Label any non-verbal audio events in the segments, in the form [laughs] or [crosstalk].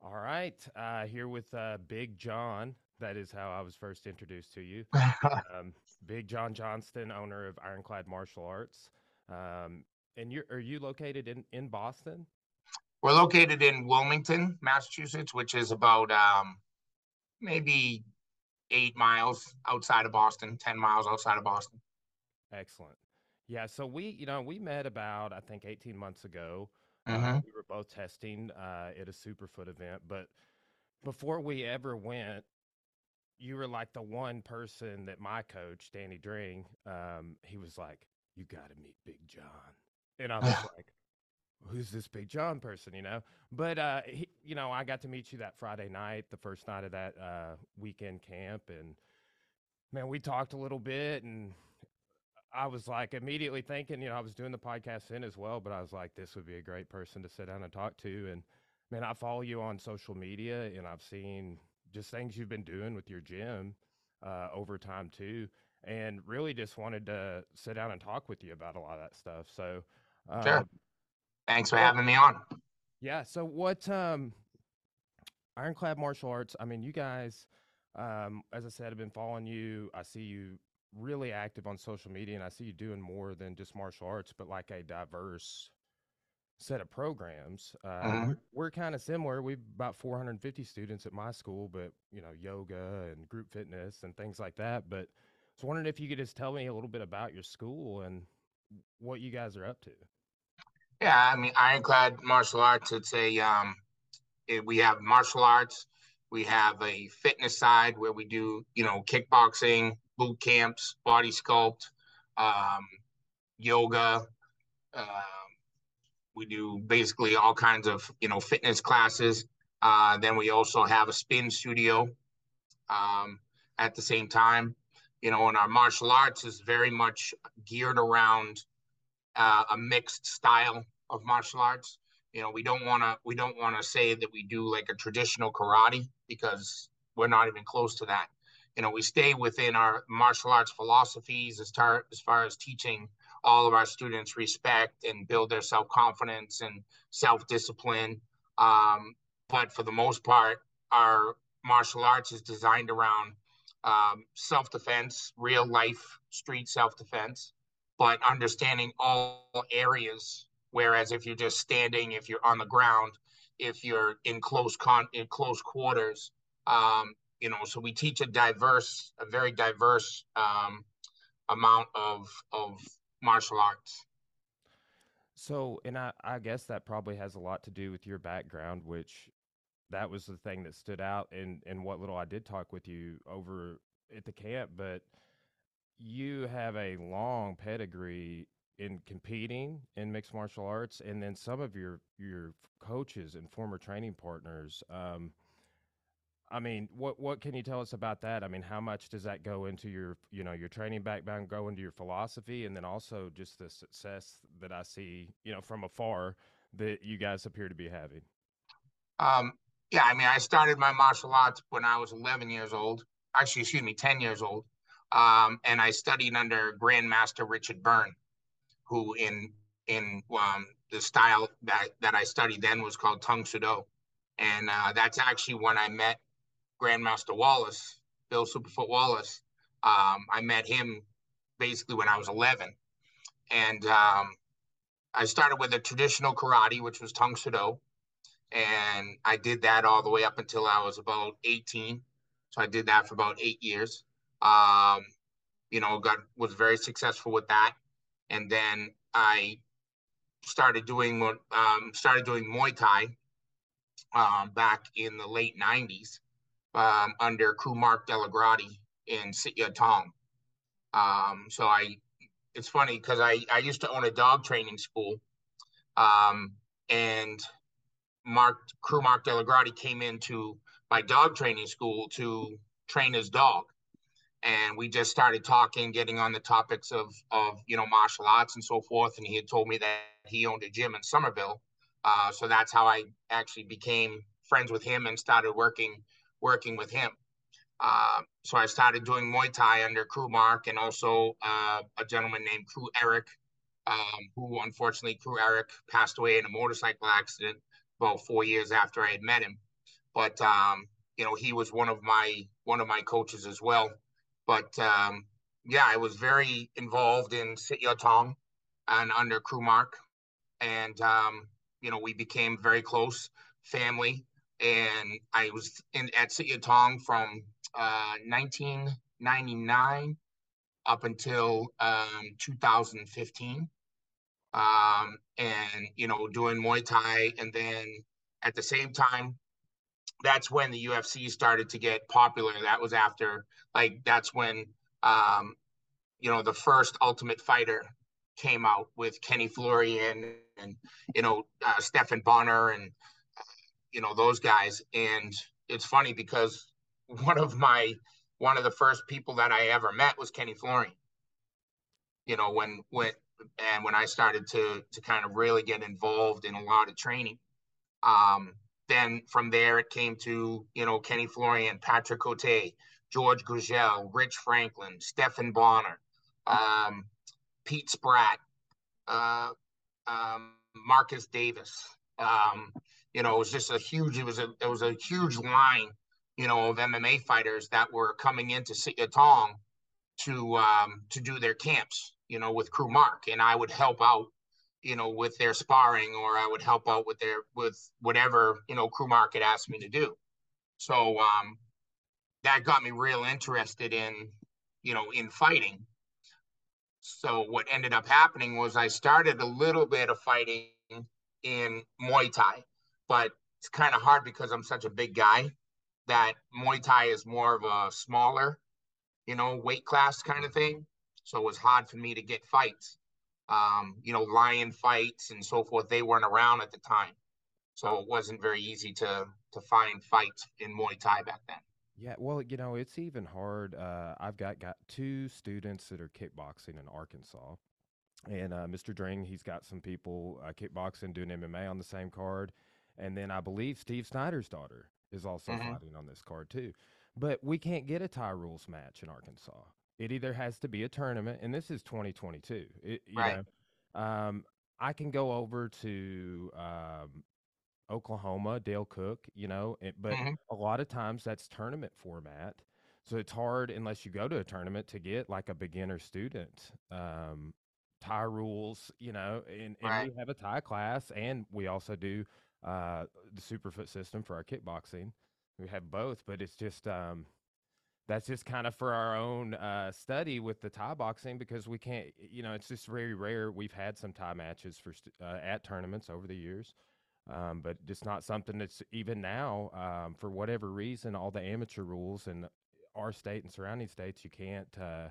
All right, uh, here with uh, Big John. That is how I was first introduced to you. [laughs] Um, Big John Johnston, owner of Ironclad Martial Arts. Um, and you are you located in in Boston? We're located in Wilmington, Massachusetts, which is about um, maybe eight miles outside of Boston, 10 miles outside of Boston. Excellent. Yeah, so we, you know, we met about I think 18 months ago. Uh, hmm we were both testing uh, at a Superfoot event, but before we ever went, you were like the one person that my coach, Danny Dring, um, he was like, "You got to meet Big John," and I was [laughs] like, "Who's this Big John person?" You know. But uh, he, you know, I got to meet you that Friday night, the first night of that uh, weekend camp, and man, we talked a little bit, and I was like immediately thinking, you know, I was doing the podcast in as well, but I was like, this would be a great person to sit down and talk to. And man, I follow you on social media and I've seen just things you've been doing with your gym uh, over time too. And really just wanted to sit down and talk with you about a lot of that stuff. So, uh, Sure. Thanks for having me on. yeah. So what, um, Ironclad Martial Arts, I mean, you guys, um, as I said, I've been following you. I see you really active on social media and I see you doing more than just martial arts, but like a diverse set of programs. Uh, hmm we're we're kind of similar. We've about 450 students at my school, but you know, yoga and group fitness and things like that. But I was wondering if you could just tell me a little bit about your school and what you guys are up to. Yeah, I mean, Ironclad Martial Arts, it's a, um, it, we have martial arts, we have a fitness side where we do, you know, kickboxing, boot camps, body sculpt, um, yoga. Um, we do basically all kinds of, you know, fitness classes. Uh, then we also have a spin studio um, at the same time. You know, and our martial arts is very much geared around uh, a mixed style of martial arts. You know, we don't want to we don't want to say that we do like a traditional karate because we're not even close to that. You know, we stay within our martial arts philosophies as far as far as teaching all of our students respect and build their self confidence and self discipline. Um, but for the most part, our martial arts is designed around um, self defense, real life street self defense but understanding all areas. Whereas if you're just standing, if you're on the ground, if you're in close con in close quarters, um, you know, so we teach a diverse, a very diverse um, amount of of martial arts. So, and I, I guess that probably has a lot to do with your background, which that was the thing that stood out in, in what little I did talk with you over at the camp. But you have a long pedigree in competing in mixed martial arts, and then some of your your coaches and former training partners. Um, I mean, what what can you tell us about that? I mean, how much does that go into your you know your training background, go into your philosophy, and then also just the success that I see you know from afar that you guys appear to be having. Um, yeah, I mean, I started my martial arts when I was 11 years old. Actually, excuse me, 10 years old. Um, and I studied under Grandmaster Richard Byrne, who in in um, the style that that I studied then was called Tang Soo Do, and uh, that's actually when I met Grandmaster Wallace, Bill Superfoot Wallace. Um, I met him basically when I was 11, and um, I started with a traditional karate, which was Tang Soo Do, and I did that all the way up until I was about 18. So I did that for about eight years. Um, you know, got was very successful with that, and then I started doing what um, started doing Muay Thai um, back in the late 90s um, under Mark DellaGrotte in Sityodtong. Um, so I, it's funny because I, I used to own a dog training school um, and Mark, Mark DellaGrotte came into my dog training school to train his dog. And we just started talking, getting on the topics of, of, you know, martial arts and so forth. And he had told me that he owned a gym in Somerville. Uh, so that's how I actually became friends with him and started working working with him. Uh, so I started doing Muay Thai under Kru Mark and also uh, a gentleman named Kru Eric, um, who unfortunately Kru Eric passed away in a motorcycle accident about four years after I had met him. But um, you know, he was one of my one of my coaches as well. But um, yeah, I was very involved in Sityodtong and under Kru Mark, and um, you know, we became very close family. And I was in at Sityodtong from uh, 1999 up until um, 2015. Um, and, you know, doing Muay Thai. And then at the same time, that's when the UFC started to get popular. That was after, like, that's when, um, you know, the first Ultimate Fighter came out with Kenny Florian and, you know, uh, Stephan Bonnar and, you know, those guys. And it's funny because [laughs] one of my one of the first people that I ever met was Kenny Florian. You know, when when and when I started to to kind of really get involved in a lot of training. Um, then from there it came to, you know, Kenny Florian, Patrick Cote, George Gurgel, Rich Franklin, Stephan Bonnar, um, Pete Spratt, uh, um, Marcus Davis. Um, you know, it was just a huge, it was a, it was a huge line you know, of MMA fighters that were coming into Tong to um, to do their camps, you know, with Kru Mark, and I would help out, you know, with their sparring, or I would help out with their with whatever you know Kru Mark had asked me to do. So um, that got me real interested in, you know, in fighting. So what ended up happening was I started a little bit of fighting in Muay Thai, but it's kind of hard because I'm such a big guy that Muay Thai is more of a smaller, you know, weight class kind of thing. So it was hard for me to get fights. Um, you know, lion fights and so forth, they weren't around at the time. So it wasn't very easy to to find fights in Muay Thai back then. Yeah, well, you know, it's even hard. Uh, I've got got two students that are kickboxing in Arkansas, and uh, Mr. Dring, he's got some people uh, kickboxing doing MMA on the same card, and then I believe Steve Snyder's daughter is also mm-hmm. fighting on this card too. But we can't get a Thai rules match in Arkansas. It either has to be a tournament, and this is 2022. It, you right. know, um, I can go over to um, Oklahoma, Dale Cook, you know, it, but mm-hmm. a lot of times that's tournament format. So it's hard unless you go to a tournament to get like a beginner student. Um, Thai rules, you know, and, and right. we have a Thai class, and we also do uh, the Superfoot system for our kickboxing. We have both, but it's just um, that's just kind of for our own uh, study with the Thai boxing because we can't, you know, it's just very rare. We've had some Thai matches for uh, at tournaments over the years, um, but just not something that's even now um, for whatever reason. All the amateur rules in our state and surrounding states, you can't uh,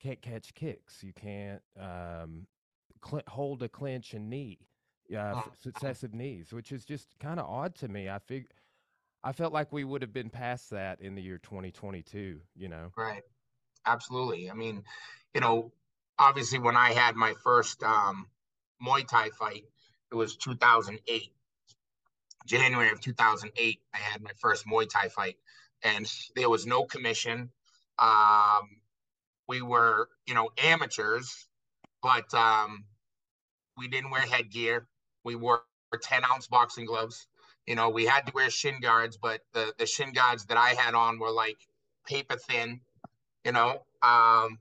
can't catch kicks, you can't um, cl- hold a clinch and knee yeah, oh. successive knees, which is just kind of odd to me. I fig- I felt like we would have been past that in the year 2022, you know. Right. Absolutely. I mean, you know, obviously when I had my first um Muay Thai fight, it was 2008. January of 2008, I had my first Muay Thai fight and there was no commission. Um we were, you know, amateurs, but um we didn't wear headgear. We wore 10 ounce boxing gloves. You know, we had to wear shin guards, but the, the shin guards that I had on were like paper thin, you know. Um,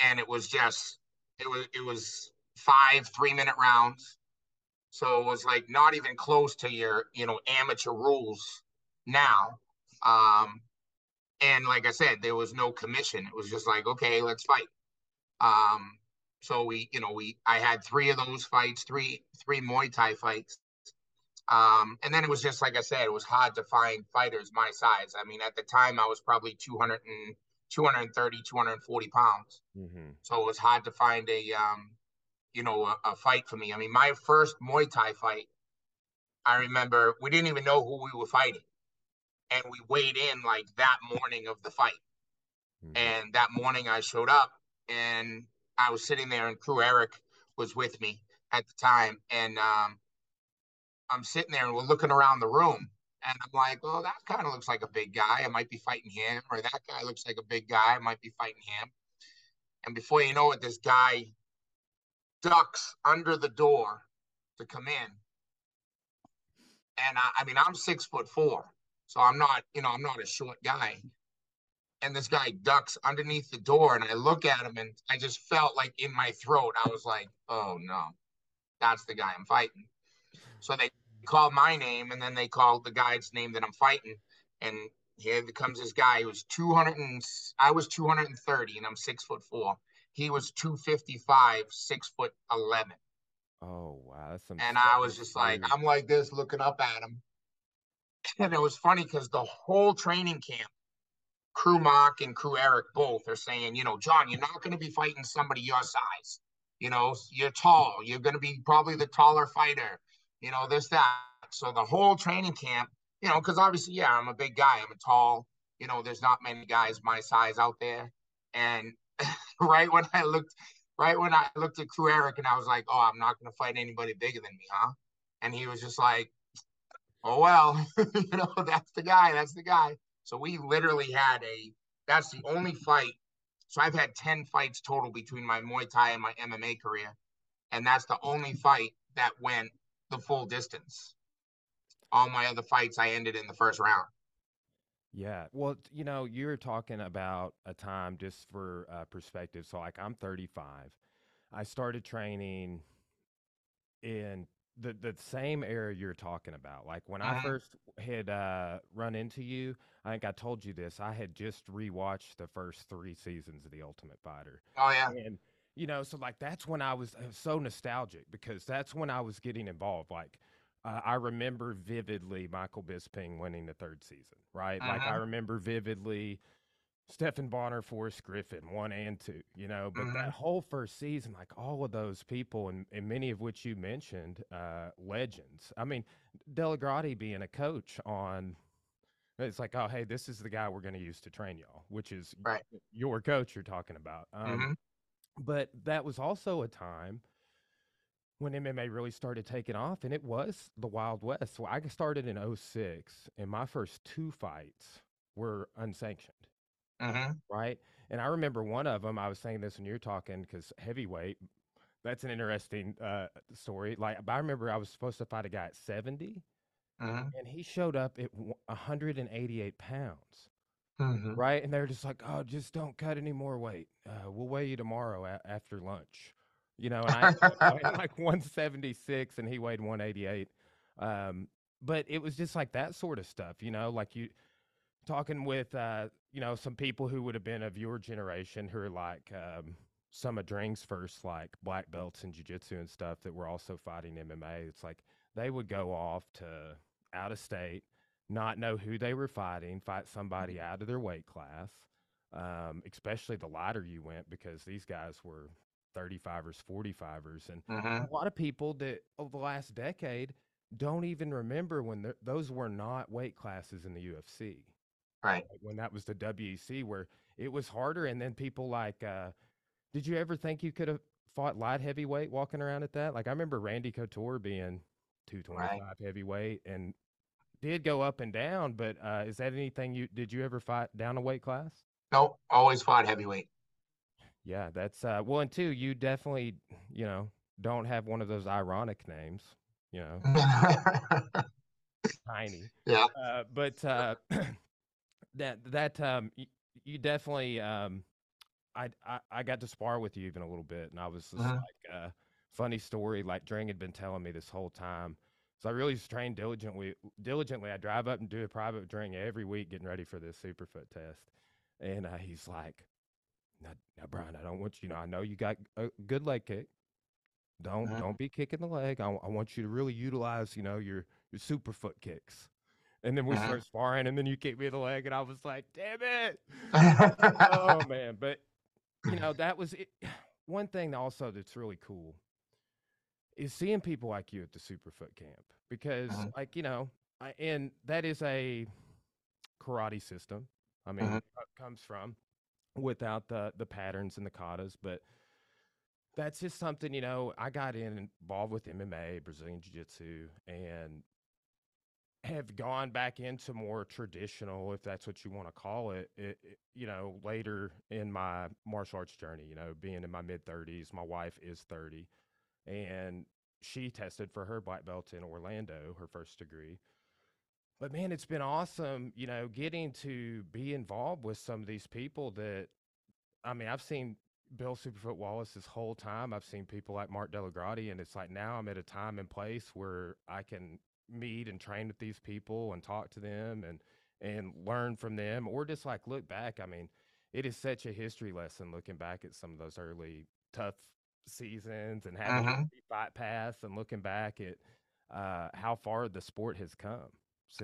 and it was just it was it was five three minute rounds. So it was like not even close to your, you know, amateur rules now. Um, and like I said, there was no commission. It was just like, okay, let's fight. Um, so we, you know, we I had three of those fights, three three Muay Thai fights. Um, and then it was just like I said, it was hard to find fighters my size. I mean, at the time I was probably 200 and 230, 240 pounds. Mm-hmm. So it was hard to find a um, you know, a, a fight for me. I mean, my first Muay Thai fight, I remember we didn't even know who we were fighting. And we weighed in like that morning of the fight. Mm-hmm. And that morning I showed up and I was sitting there and kru Eric was with me at the time. And um, I'm sitting there and we're looking around the room And I'm like, oh, that kind of looks like a big guy. I might be fighting him, or that guy looks like a big guy. I might be fighting him. And before you know it, this guy ducks under the door to come in. And I, I mean, I'm six foot four, so I'm not, you know, I'm not a short guy. And this guy ducks underneath the door, and I look at him, and I just felt like in my throat, I was like, oh no, that's the guy I'm fighting. So they called my name, and then they called the guy's name that I'm fighting. And here comes this guy who was 200 and I was 230, and I'm six foot four. He was 255, six foot 11. Oh wow, that's some. And I was just like, I'm like this, looking up at him. And it was funny because the whole training camp, Kru Mark and Kru Eric both are saying, you know, John, you're not going to be fighting somebody your size. You know, you're tall. You're going to be probably the taller fighter. You know, this that. So the whole training camp, you know, because obviously, yeah, I'm a big guy. I'm a tall. You know, there's not many guys my size out there. And [laughs] right when I looked right when I looked at Kru Eric and I was like, oh, I'm not going to fight anybody bigger than me, huh? And he was just like, oh, well, [laughs] you know, that's the guy. That's the guy. So we literally had a, that's the only fight. So I've had 10 fights total between my Muay Thai and my MMA career. And that's the only fight that went the full distance. All my other fights, I ended in the first round. Yeah. Well, you know, you're talking about a time just for uh, perspective. So, like, I'm 35. I started training in the the same era you're talking about. Like when I Mhm. first had uh, run into you, I think I told you this. I had just rewatched the first three seasons of The Ultimate Fighter, Oh, yeah. and you know, so like that's when I was, I was so nostalgic because that's when I was getting involved. Like uh, I remember vividly Michael Bisping winning the third season, right? Like I Mhm. remember vividly Stephen Bonnar, Forrest Griffin, one and two, you know, but that Mhm. whole first season, like all of those people, and, and many of which you mentioned, uh, legends. I mean, DellaGrotte being a coach on, it's like, oh, hey, this is the guy we're going to use to train y'all, which is Right. your coach you're talking about. Um, Mhm. But that was also a time when MMA really started taking off, and it was the Wild West. So I started in 06, and my first two fights were unsanctioned Mhm. right? And I remember one of them. I was saying this when you're talking because heavyweight. That's an interesting uh, story. Like, I remember I was supposed to fight a guy at seventy, Mhm. and he showed up at one hundred and eighty-eight pounds, Mhm. right? And they're just like, "Oh, just don't cut any more weight. Uh, we'll weigh you tomorrow a- after lunch." You know, and I up [laughs] like one seventy-six, and he weighed one eighty-eight. Um, but it was just like that sort of stuff, you know, like you talking with uh, you know some people who would have been of your generation who are like um, some of Dring's first like black belts in jiu-jitsu and stuff that were also fighting MMA. It's like they would go off to out of state, not know who they were fighting, fight somebody out of their weight class. Um, especially the lighter you went because these guys were 35ers, 45ers, and a lot of people that over the last decade don't even remember when th- those were not weight classes in the UFC Right. like when that was the WEC where it was harder and then people like uh did you ever think you could have fought light heavyweight walking around at that like I remember Randy Couture being 225 heavyweight and did go up and down but uh is that anything you did you ever fight down a weight class Nope. Always fought heavyweight. yeah that's uh well and two you definitely you know don't have one of those ironic names you know [laughs] tiny yeah. uh, but uh, [clears throat] that that um, y- you definitely um, I, I I got to spar with you even a little bit, and I was just Mhm. like, uh, funny story. Like Dring had been telling me this whole time, so I really just trained diligently. Diligently, I drive up and do a private Dring every week, getting ready for this Superfoot test, and uh, he's like, now, "Now, Brian, I don't want you. You know, I know you got a good leg kick. Don't Mhm. don't be kicking the leg. I, I want you to really utilize, you know, your your Superfoot kicks." And then we Mhm. start sparring, and then you kick me in the leg, and I was like, "Damn it!" [laughs] oh man, but you know that was it. [sighs] one thing also that's really cool is seeing people like you at the Superfoot camp because, Mhm. like you know, I, and that is a karate system. I mean, Mhm. it comes from without the the patterns and the katas, but that's just something you know. I got in involved with MMA, Brazilian Jiu Jitsu, and have gone back into more traditional, if that's what you want to call it, it, it, you know, later in my martial arts journey, you know, being in my mid 30s, my wife is 30, and she tested for her black belt in Orlando, her first degree. But man, it's been awesome, you know, getting to be involved with some of these people that, I mean, I've seen Bill Superfoot Wallace this whole time. I've seen people like Mark DellaGrotte, and it's like now I'm at a time and place where I can meet and train with these people and talk to them and and learn from them or just like look back i mean it is such a history lesson looking back at some of those early tough seasons and having Mhm. a fight path and looking back at uh, how far the sport has come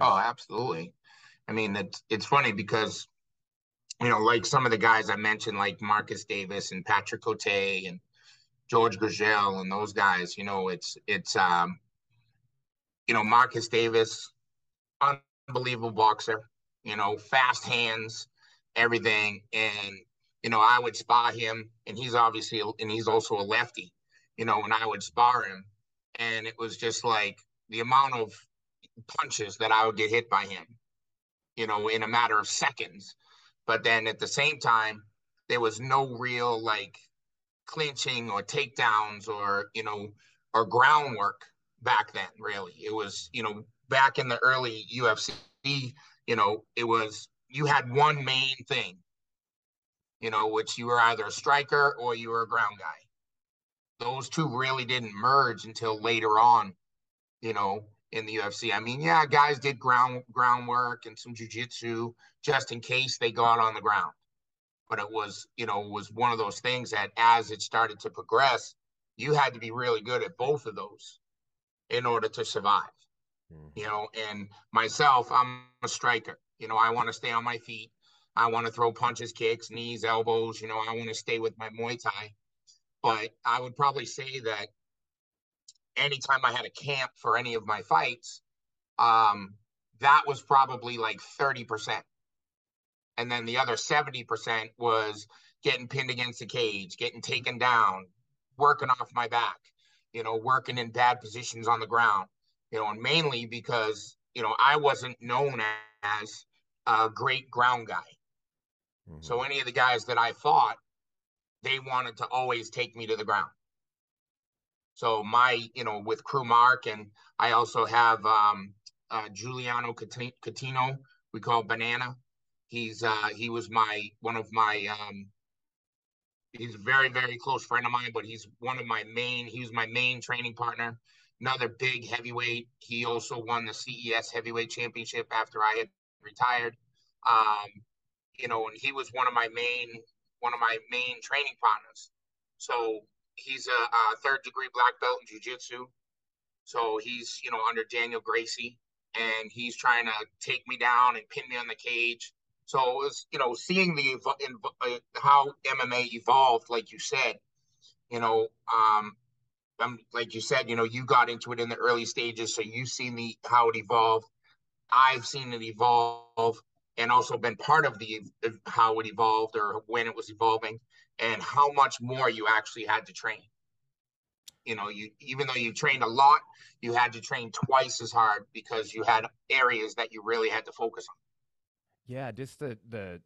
Oh, absolutely. I mean, it's it's funny because you know, like some of the guys I mentioned, like Marcus Davis and Patrick Cote and George Gurgel and those guys. You know, it's it's um, you know, Marcus Davis, unbelievable boxer. You know, fast hands, everything, and you know, I would spar him, and he's obviously, and he's also a lefty. You know, and I would spar him, and it was just like the amount of punches that I would get hit by him, you know, in a matter of seconds. But then at the same time, there was no real like clinching or takedowns or, you know, or groundwork back then, really. It was, you know, back in the early UFC, you know, it was you had one main thing, you know, which you were either a striker or you were a ground guy. Those two really didn't merge until later on, you know, in the UFC. I mean, yeah, guys did ground groundwork and some jujitsu just in case they got on the ground. But it was, you know, was one of those things that as it started to progress, you had to be really good at both of those in order to survive. You Mhm. know, and myself, I'm a striker. You know, I want to stay on my feet. I want to throw punches, kicks, knees, elbows. You know, I want to stay with my Muay Thai. But I would probably say that anytime I had a camp for any of my fights, um, that was probably like 30%. And then the other 70% was getting pinned against the cage, getting taken down, working off my back, you know, working in bad positions on the ground, you know, and mainly because, you know, I wasn't known as a great ground guy. Mhm. So any of the guys that I fought, they wanted to always take me to the ground. So my, you know, with Kru Mark, and I also have um, uh, Giuliano Catino, we call Banana. He's uh, he was my one of my um, he's a very very close friend of mine, but he's one of my main. He was my main training partner. Another big heavyweight. He also won the CES heavyweight championship after I had retired. Um, you know, and he was one of my main one of my main training partners. So he's a, a third degree black belt in jiu-jitsu. So he's, you know, under Daniel Gracie and he's trying to take me down and pin me on the cage. So it was, you know, seeing the evo- in, uh, how MMA evolved, like you said, you know, um, um, like you said, you know, you got into it in the early stages, so you've seen the how it evolved. I've seen it evolve and also been part of the how it evolved or when it was evolving and how much more you actually had to train. You know, you even though you trained a lot, you had to train twice as hard because you had areas that you really had to focus on. Yeah, just the the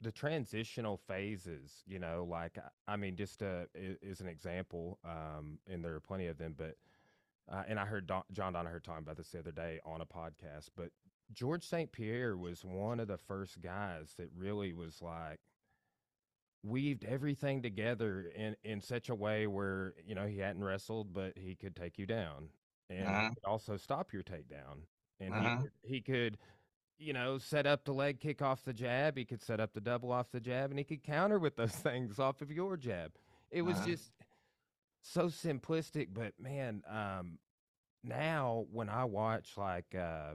the transitional phases, you know, like I mean, just uh, is an example, um, and there are plenty of them. But uh, and I heard Don, John Danaher talking about this the other day on a podcast. But George St. Pierre was one of the first guys that really was like weaved everything together in in such a way where you know he hadn't wrestled, but he could take you down, and he could also stop your takedown, and he mhm, could he could you know, set up the leg kick off the jab. He could set up the double off the jab, and he could counter with those [laughs] things off of your jab. It was mhm, just so simplistic, but man, um, now when I watch like uh,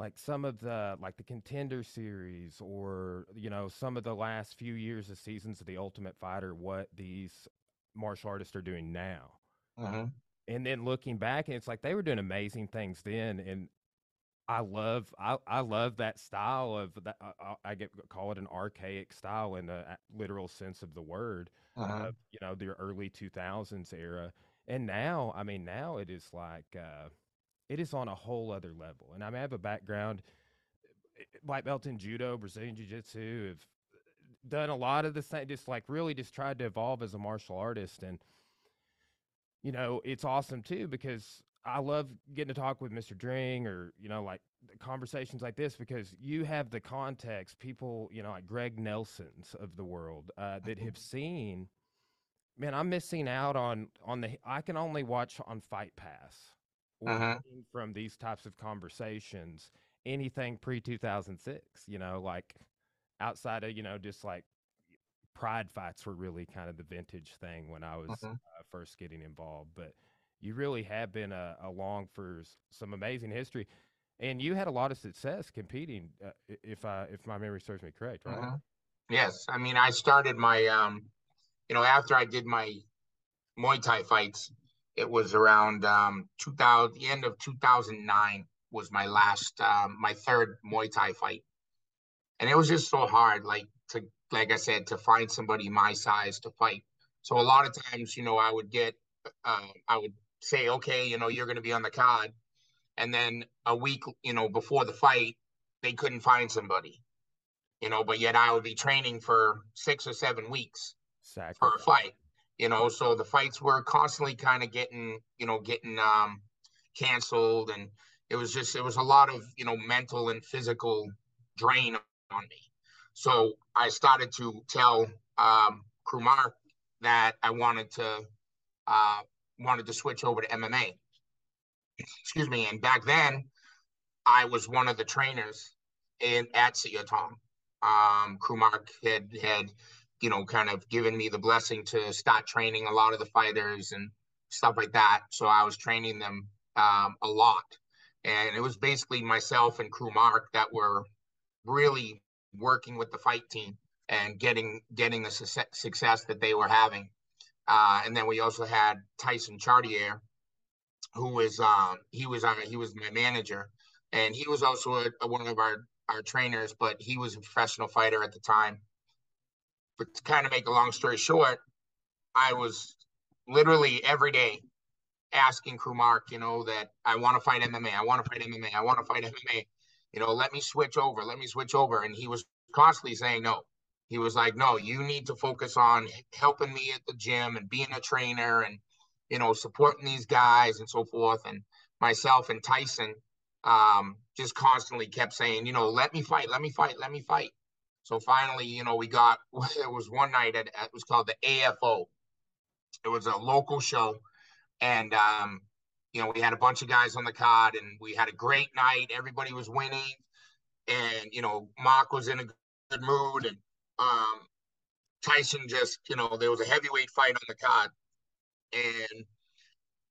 like some of the like the contender series or you know some of the last few years of seasons of the Ultimate Fighter, what these martial artists are doing now, mhm, and then looking back, and it's like they were doing amazing things then, and I love I I love that style of that I, I I get call it an archaic style in the a- literal sense of the word of you know the early 2000s era. And now I mean now it is like uh it is on a whole other level. And I, mean, I have a background black belt in judo, Brazilian jiu jitsu, have done a lot of the same, just like really just tried to evolve as a martial artist. And, you know, it's awesome too because I love getting to talk with Mr. Dring or, you know, like conversations like this because you have the context, people, you know, like Greg Nelson's of the world uh, that have seen. Man, I'm missing out on on the. I can only watch on Fight Pass uh-huh. from these types of conversations anything pre 2006, you know, like outside of, you know, just like pride fights were really kind of the vintage thing when I was uh-huh. uh, first getting involved. But you really have been uh, along for some amazing history. And you had a lot of success competing, uh, if I if my memory serves me correct, right? Uh-huh. Yes, I mean I started my, um, you know, after I did my Muay Thai fights, it was around um, 2000, the end of 2009 was my last, um, my third Muay Thai fight, and it was just so hard, like to, like I said, to find somebody my size to fight. So a lot of times, you know, I would get, uh, I would say, okay, you know, you're going to be on the card, and then a week, you know, before the fight, they couldn't find somebody, you know, but yet I would be training for six or seven weeks Sacrifice. for a fight, you know. So the fights were constantly kind of getting, you know, getting um canceled and it was just it was a lot of you know mental and physical drain on me so i started to tell um mark that i wanted to uh wanted to switch over to mma excuse me and back then i was one of the trainers in at Sityodtong. um mark had had you know kind of given me the blessing to start training a lot of the fighters and stuff like that. So i was training them um, a lot. And it was basically myself and kru mark that were really working with the fight team and getting getting the su- success that they were having. Uh, and then we also had tyson chartier who was um, he was uh, he was my manager. And he was also a, a, one of our our trainers but he was a professional fighter at the time but to kind of make a long story short i was literally every day asking kru mark, you know, that I want to fight MMA. I want to fight MMA. I want to fight MMA. You know, let me switch over. Let me switch over. And he was constantly saying no. He was like, no, you need to focus on helping me at the gym and being a trainer and, you know, supporting these guys and so forth. And myself and Tyson um, just constantly kept saying, you know, let me fight, let me fight, let me fight. So finally, you know, we got, [laughs] it was one night, at, it was called the AFO. It was a local show and um, you know we had a bunch of guys on the card, and we had a great night. Everybody was winning, and you know Mark was in a good mood, and um, Tyson just you know there was a heavyweight fight on the card, and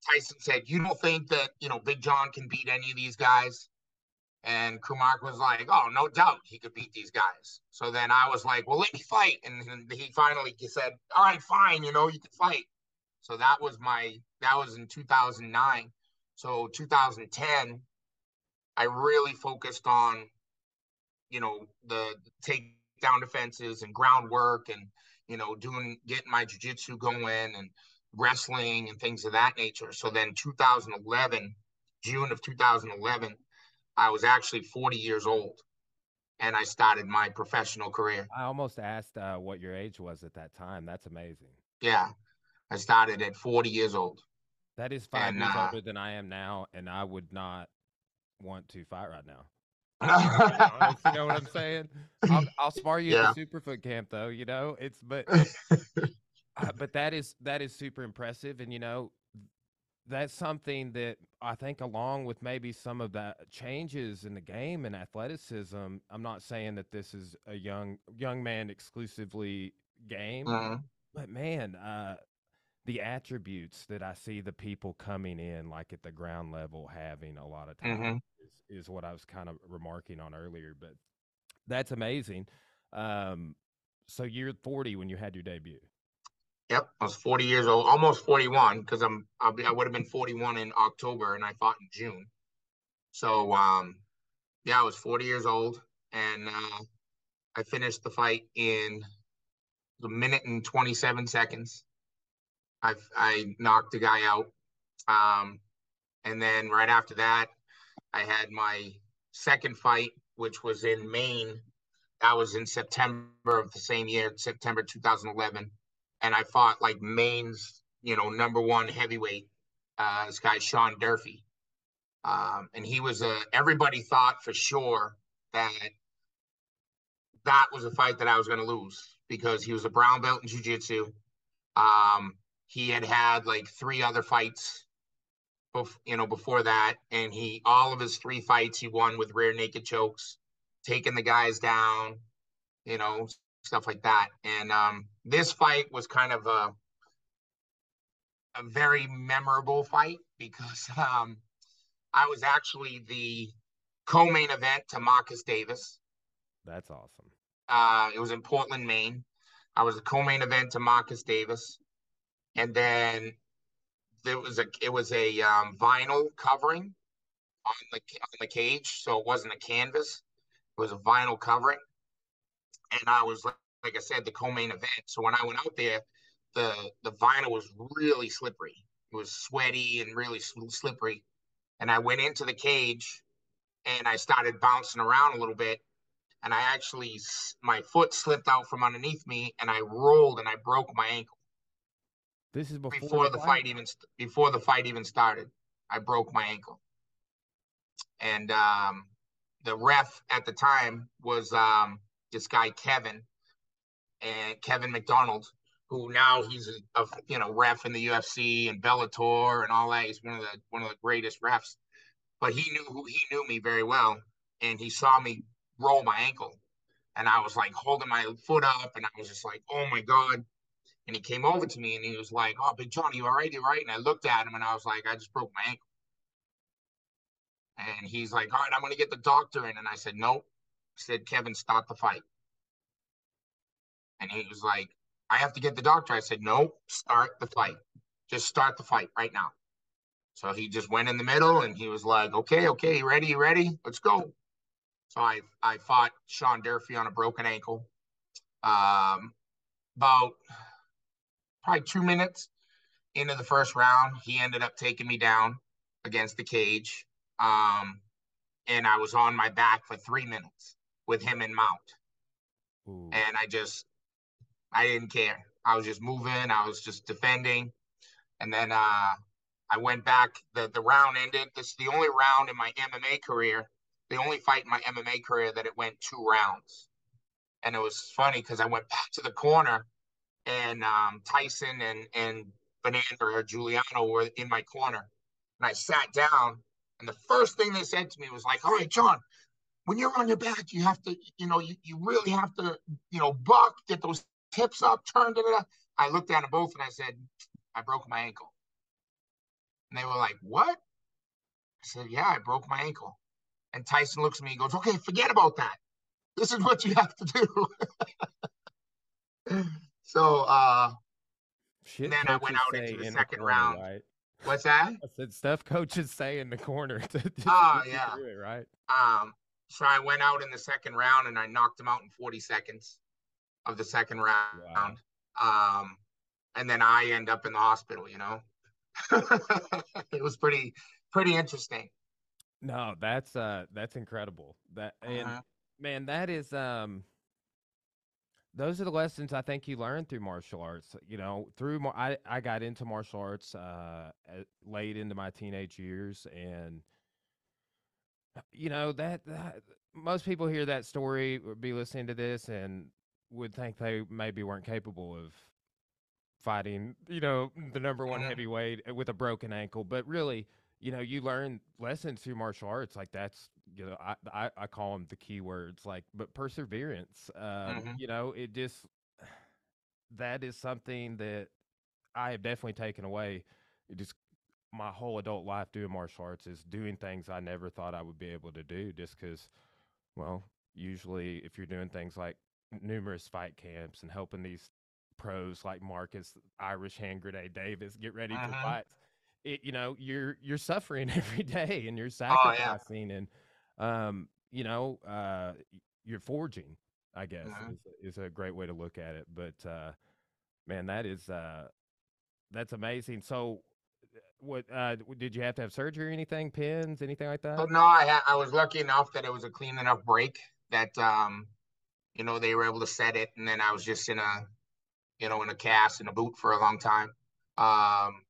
Tyson said, "You don't think that you know Big John can beat any of these guys?" And Mark was like, "Oh, no doubt he could beat these guys." So then I was like, "Well, let me fight," and, and he finally said, "All right, fine, you know, you can fight." So that was my that was in 2009. So 2010, I really focused on, you know, the takedown defenses and groundwork and you know doing getting my jujitsu going and wrestling and things of that nature. So then 2011, June of 2011, I was actually 40 years old and I started my professional career. I almost asked uh, what your age was at that time. That's amazing. Yeah. I started at 40 years old. That is five and, years uh, older than I am now, and I would not want to fight right now. you know [laughs] what I'm saying? I'll, I'll spar you yeah. at the Superfoot camp, though. You know, it's but [laughs] uh, but that is that is super impressive, and you know, that's something that I think, along with maybe some of the changes in the game and athleticism. I'm not saying that this is a young young man exclusively game, uh-huh. but man, uh, the attributes that I see the people coming in, like at the ground level, having a lot of time mm-hmm. is, is what I was kind of remarking on earlier. But that's amazing. Um, so you're 40 when you had your debut. Yep, I was 40 years old, almost 41, because I'm I'll be, I would have been 41 in October, and I fought in June. So um, yeah, I was 40 years old, and uh, I finished the fight in a minute and 27 seconds. I I knocked the guy out. Um, And then right after that, I had my second fight, which was in Maine. That was in September of the same year, September 2011. And I fought like Maine's, you know, number one heavyweight, uh, this guy, Sean Durfee. Um, and he was a, everybody thought for sure that that was a fight that I was going to lose because he was a brown belt in jiu-jitsu. Um, he had had like three other fights, bef- you know, before that, and he all of his three fights he won with rear naked chokes, taking the guys down, you know, stuff like that. And um, this fight was kind of a a very memorable fight because [laughs] um, I was actually the co-main event to Marcus Davis. That's awesome. Uh, it was in Portland, Maine. I was the co-main event to Marcus Davis, and then there was a it was a um, vinyl covering on the on the cage, so it wasn't a canvas. It was a vinyl covering, and I was like I said, the co-main event. So when I went out there, the the vinyl was really slippery. It was sweaty and really slippery. And I went into the cage and I started bouncing around a little bit. And I actually, my foot slipped out from underneath me and I rolled and I broke my ankle. This is before, before the, the fight? fight even before the fight even started. I broke my ankle. And um, the ref at the time was um, this guy Kevin and Kevin MacDonald, who now he's a, a, you know ref in the UFC and Bellator and all that. He's one of the one of the greatest refs. But he knew who he knew me very well, and he saw me roll my ankle, and I was like holding my foot up, and I was just like, oh my god. And he came over to me and he was like, "Oh, Big John, you all right? You all right?" And I looked at him and I was like, "I just broke my ankle." And he's like, "All right, I'm gonna get the doctor in." And I said, "Nope." Said, "Kevin, stop the fight." And he was like, I have to get the doctor. I said, no, start the fight. Just start the fight right now. So he just went in the middle and he was like, okay, okay, ready? Ready? Let's go. So I, I fought Sean Durfee on a broken ankle. Um, about probably two minutes into the first round, he ended up taking me down against the cage. Um, and I was on my back for three minutes with him in mount. Ooh. And I just I didn't care. I was just moving. I was just defending. And then uh, I went back. The, the round ended. This is the only round in my MMA career, the only fight in my MMA career that it went two rounds. And it was funny because I went back to the corner and um, Tyson and, and Bonanza or Giuliano were in my corner. And I sat down. And the first thing they said to me was like, all right, John, when you're on your back, you have to, you know, you, you really have to, you know, buck, get those tips up, turned it up. I looked down at both and I said, I broke my ankle. And they were like, What? I said, Yeah, I broke my ankle. And Tyson looks at me and goes, Okay, forget about that. This is what you have to do. [laughs] so uh Shit then I went out into the second the corner, round. Right? What's that? I said stuff coaches say in the corner [laughs] to oh yeah it, right um so I went out in the second round and I knocked him out in 40 seconds of the second round. Wow. Um, and then I end up in the hospital, you know. [laughs] it was pretty pretty interesting. No, that's uh that's incredible. That and uh-huh. man, that is um those are the lessons I think you learn through martial arts. You know, through I I got into martial arts uh late into my teenage years and you know that, that most people hear that story would be listening to this and would think they maybe weren't capable of fighting, you know, the number one mm-hmm. heavyweight uh, with a broken ankle. But really, you know, you learn lessons through martial arts. Like that's, you know, I I, I call them the key words. Like, but perseverance. Um, mm-hmm. You know, it just [sighs] that is something that I have definitely taken away. It just my whole adult life doing martial arts is doing things I never thought I would be able to do. Just because, well, usually if you're doing things like numerous fight camps and helping these pros like Marcus, Irish Hand Grenade Davis get ready uh-huh. for fights. It, you know, you're you're suffering [laughs] every day and you're sacrificing oh, yeah. and um, you know, uh, you're forging. I guess uh-huh. is, is a great way to look at it. But uh, man, that is uh, that's amazing. So what uh, did you have to have surgery or anything? Pins, anything like that? So no, I I was lucky enough that it was a clean enough break that um, you know, they were able to set it, and then I was just in a, you know, in a cast in a boot for a long time. Um,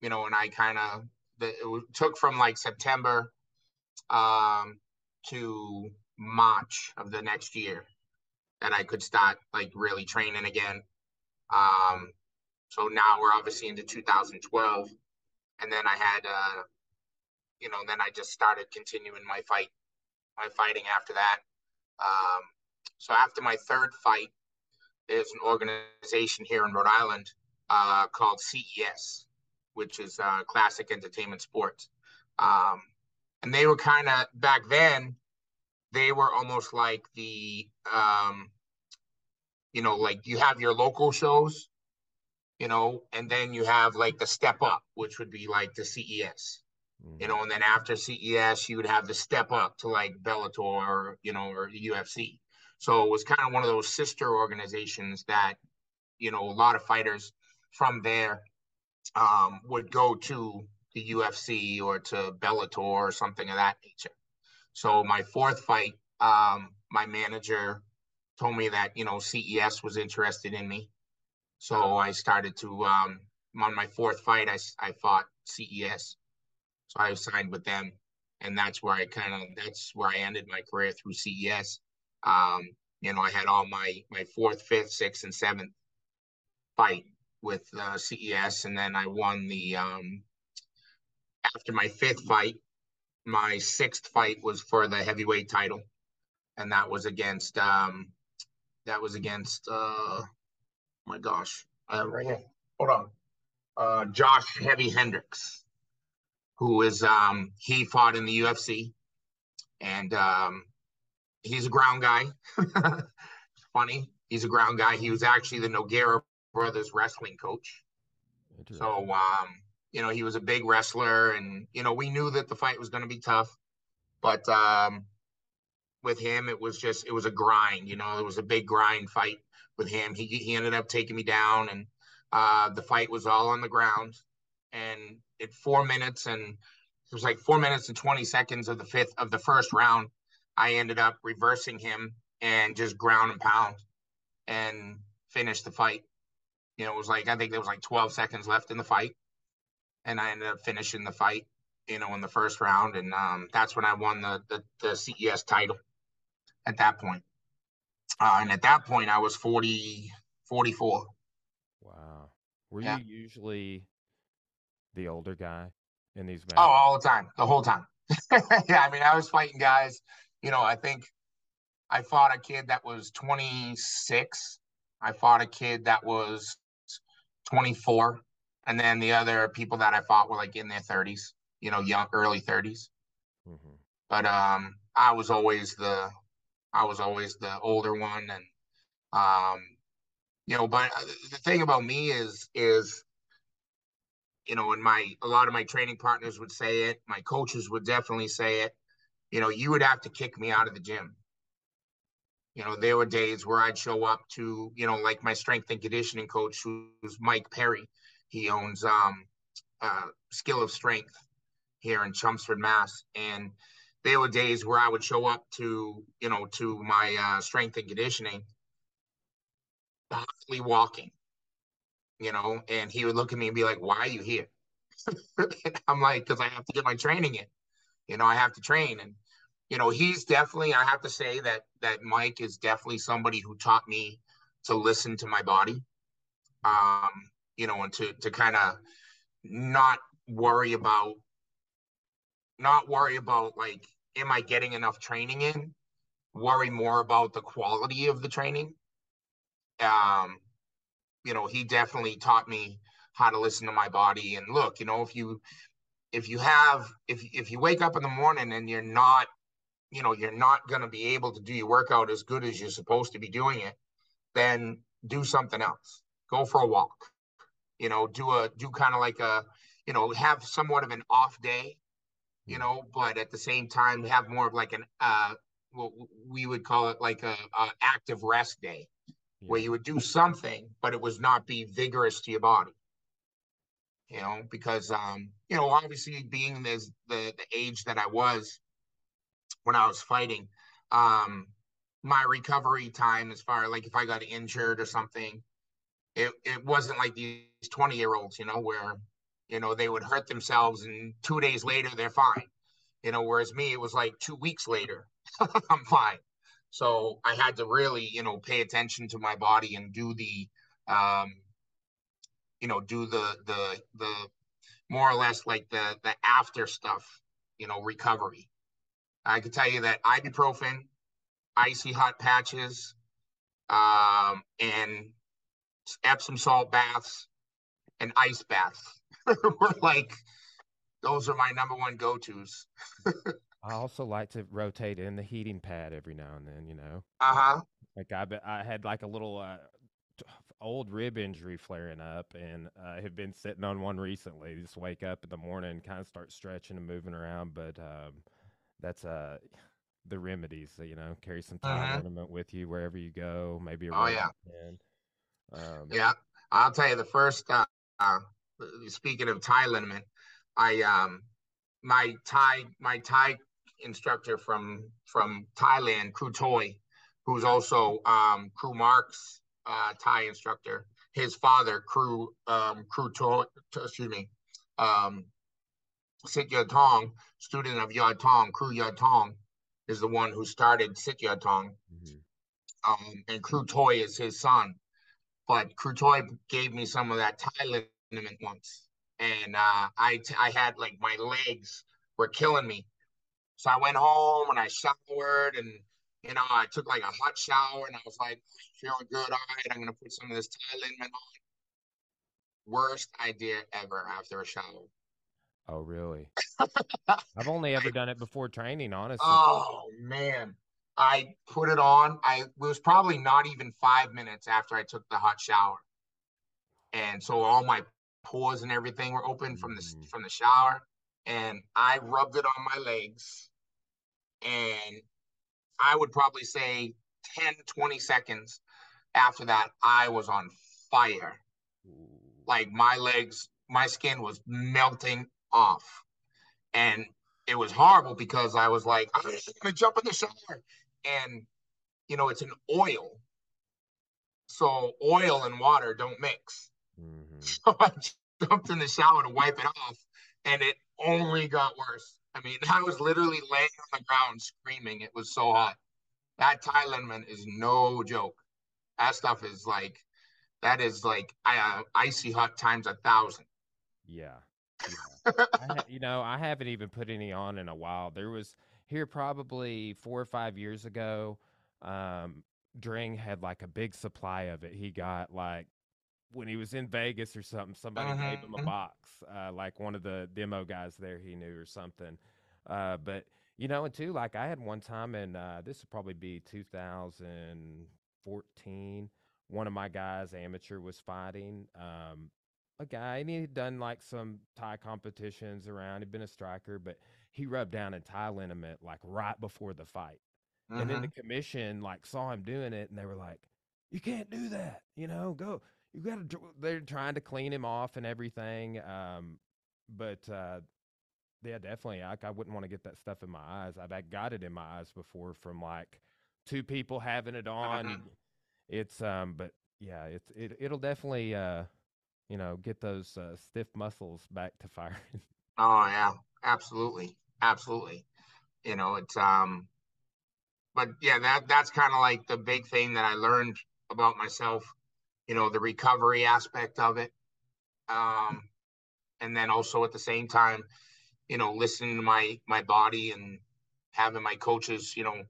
you know, and I kind of it took from like September um to March of the next year that I could start like really training again. Um, so now we're obviously into 2012, and then I had, uh, you know, then I just started continuing my fight, my fighting after that. Um, so after my third fight, there's an organization here in Rhode Island uh, called CES, which is uh, Classic Entertainment Sports. Um, and they were kind of back then, they were almost like the, um, you know, like you have your local shows, you know, and then you have like the step up, which would be like the CES, mm-hmm. you know, and then after CES, you would have the step up to like Bellator, or, you know, or UFC. So it was kind of one of those sister organizations that, you know, a lot of fighters from there um, would go to the UFC or to Bellator or something of that nature. So my fourth fight, um, my manager told me that you know CES was interested in me, so I started to um, on my fourth fight I I fought CES, so I signed with them, and that's where I kind of that's where I ended my career through CES. Um, you know, I had all my my fourth, fifth, sixth, and seventh fight with uh, CES, and then I won the um, after my fifth fight, my sixth fight was for the heavyweight title, and that was against um, that was against uh, my gosh, uh, right here. Hold on, uh, Josh Heavy Hendricks, who is um, he fought in the UFC, and um, he's a ground guy. [laughs] funny, he's a ground guy. He was actually the Nogueira brothers wrestling coach. So um, you know, he was a big wrestler, and you know, we knew that the fight was going to be tough, but um, with him, it was just it was a grind. You know, it was a big grind fight with him. He he ended up taking me down, and uh, the fight was all on the ground. And at four minutes and it was like four minutes and twenty seconds of the fifth of the first round, I ended up reversing him and just ground and pound and finished the fight. You know, it was like I think there was like 12 seconds left in the fight and I ended up finishing the fight, you know, in the first round, and um, that's when I won the, the, the CES title. At that point, uh, and at that point, I was 40, 44. Wow, were yeah. you usually the older guy in these matches? Oh, all the time, the whole time. [laughs] yeah, I mean, I was fighting guys. You know, I think I fought a kid that was 26. I fought a kid that was 24 and then the other people that I fought were like in their 30s, you know, young early 30s. Mm-hmm. But um, I was always the I was always the older one, and um, you know. But uh, the thing about me is is you know, and my a lot of my training partners would say it, my coaches would definitely say it. You know, you would have to kick me out of the gym. You know, there were days where I'd show up to, you know, like my strength and conditioning coach, who's Mike Perry he owns um, uh, Skill of Strength here in Chelmsford, Mass. And there were days where I would show up to, you know, to my uh, strength and conditioning, possibly walking, you know, and he would look at me and be like, "Why are you here?" [laughs] I'm like, "Because I have to get my training in. You know, I have to train." And you know, he's definitely. I have to say that that Mike is definitely somebody who taught me to listen to my body. Um, you know, and to to kind of not worry about not worry about like am I getting enough training in? Worry more about the quality of the training. Um, you know, he definitely taught me how to listen to my body and look, you know, if you if you have if if you wake up in the morning and you're not you know you're not going to be able to do your workout as good as you're supposed to be doing it then do something else go for a walk you know, do a do kind of like a, you know, have somewhat of an off day, you know, but at the same time have more of like an uh what we would call it like a, a active rest day yeah. where you would do something, but it was not be vigorous to your body. you know, because um, you know, obviously being this the the age that I was when I was fighting, um, my recovery time as far like if I got injured or something, it it wasn't like these 20 year olds, you know, where you know they would hurt themselves and two days later they're fine. You know, whereas me, it was like two weeks later, [laughs] I'm fine. So I had to really, you know, pay attention to my body and do the um, you know, do the the the more or less like the the after stuff, you know, recovery. I can tell you that ibuprofen, icy hot patches, um, and Epsom salt baths and ice baths [laughs] were like those are my number one go tos. [laughs] I also like to rotate in the heating pad every now and then. You know. Uh huh. Like I, I had like a little uh, old rib injury flaring up, and I uh, have been sitting on one recently. Just wake up in the morning, kind of start stretching and moving around, but um, that's uh the remedies. You know, carry some Thai uh-huh. liniment with you wherever you go. Maybe a oh yeah, um, yeah. I'll tell you the first. Uh, uh, speaking of Thai liniment, I um my Thai my Thai instructor from from Thailand, Kru Toy, who's also um, Kru Marks uh, Thai instructor. His father, Kru um, Kru to, excuse me, um, Sityodtong, student of Yat Tong, Kru Yodtong, is the one who started Sityodtong. Mm-hmm. Um, and Kru Toy is his son. But Kru Toy gave me some of that Thai liniment once. And uh, I, t- I had like my legs were killing me. So I went home and I showered and you know, I took like a hot shower and I was like, feeling good. All right, I'm gonna put some of this Thai liniment on. Worst idea ever after a shower. Oh, really? [laughs] I've only ever done it before training, honestly. Oh man. I put it on. I it was probably not even five minutes after I took the hot shower. And so all my pores and everything were open from the mm. from the shower. And I rubbed it on my legs. And I would probably say 10, 20 seconds after that, I was on fire. Like my legs, my skin was melting off. And it was horrible because I was like, I'm just gonna jump in the shower. And you know, it's an oil. So oil and water don't mix. Mm-hmm. So [laughs] I jumped in the shower to wipe it off, and it only got worse. I mean, [laughs] I was literally laying on the ground screaming. It was so hot. That Thai liniment is no joke. That stuff is like, that is like uh, icy hot times a thousand. Yeah. yeah. I, [laughs] you know, I haven't even put any on in a while. There was here probably four or five years ago. Um, Dring had like a big supply of it. He got like when he was in Vegas or something, somebody uh-huh. gave him a mm-hmm. box, uh, like one of the demo guys there he knew or something. Uh, but you know, and too, like I had one time, and uh, this would probably be 2014. One of my guys, amateur, was fighting um, a guy, and he had done like some Thai competitions around. He'd been a striker, but he rubbed down in Thai liniment like right before the fight. And then the mm-hmm. commission like saw him doing it, and they were like, "You can't do that, you know. Go, you got to." They're trying to clean him off and everything. Um, but uh, yeah, definitely. I, I wouldn't want to get that stuff in my eyes. I've got it in my eyes before from like two people having it on. Uh-huh. It's um, but yeah, it's it it'll definitely uh, you know, get those uh, stiff muscles back to [laughs] firing. Oh yeah, absolutely, absolutely. You know, it's um, but yeah, that that's kind of like the big thing that I learned about myself. You know, the recovery aspect of it. Um, and then also at the same time, you know, listening to my my body and having my coaches, you know,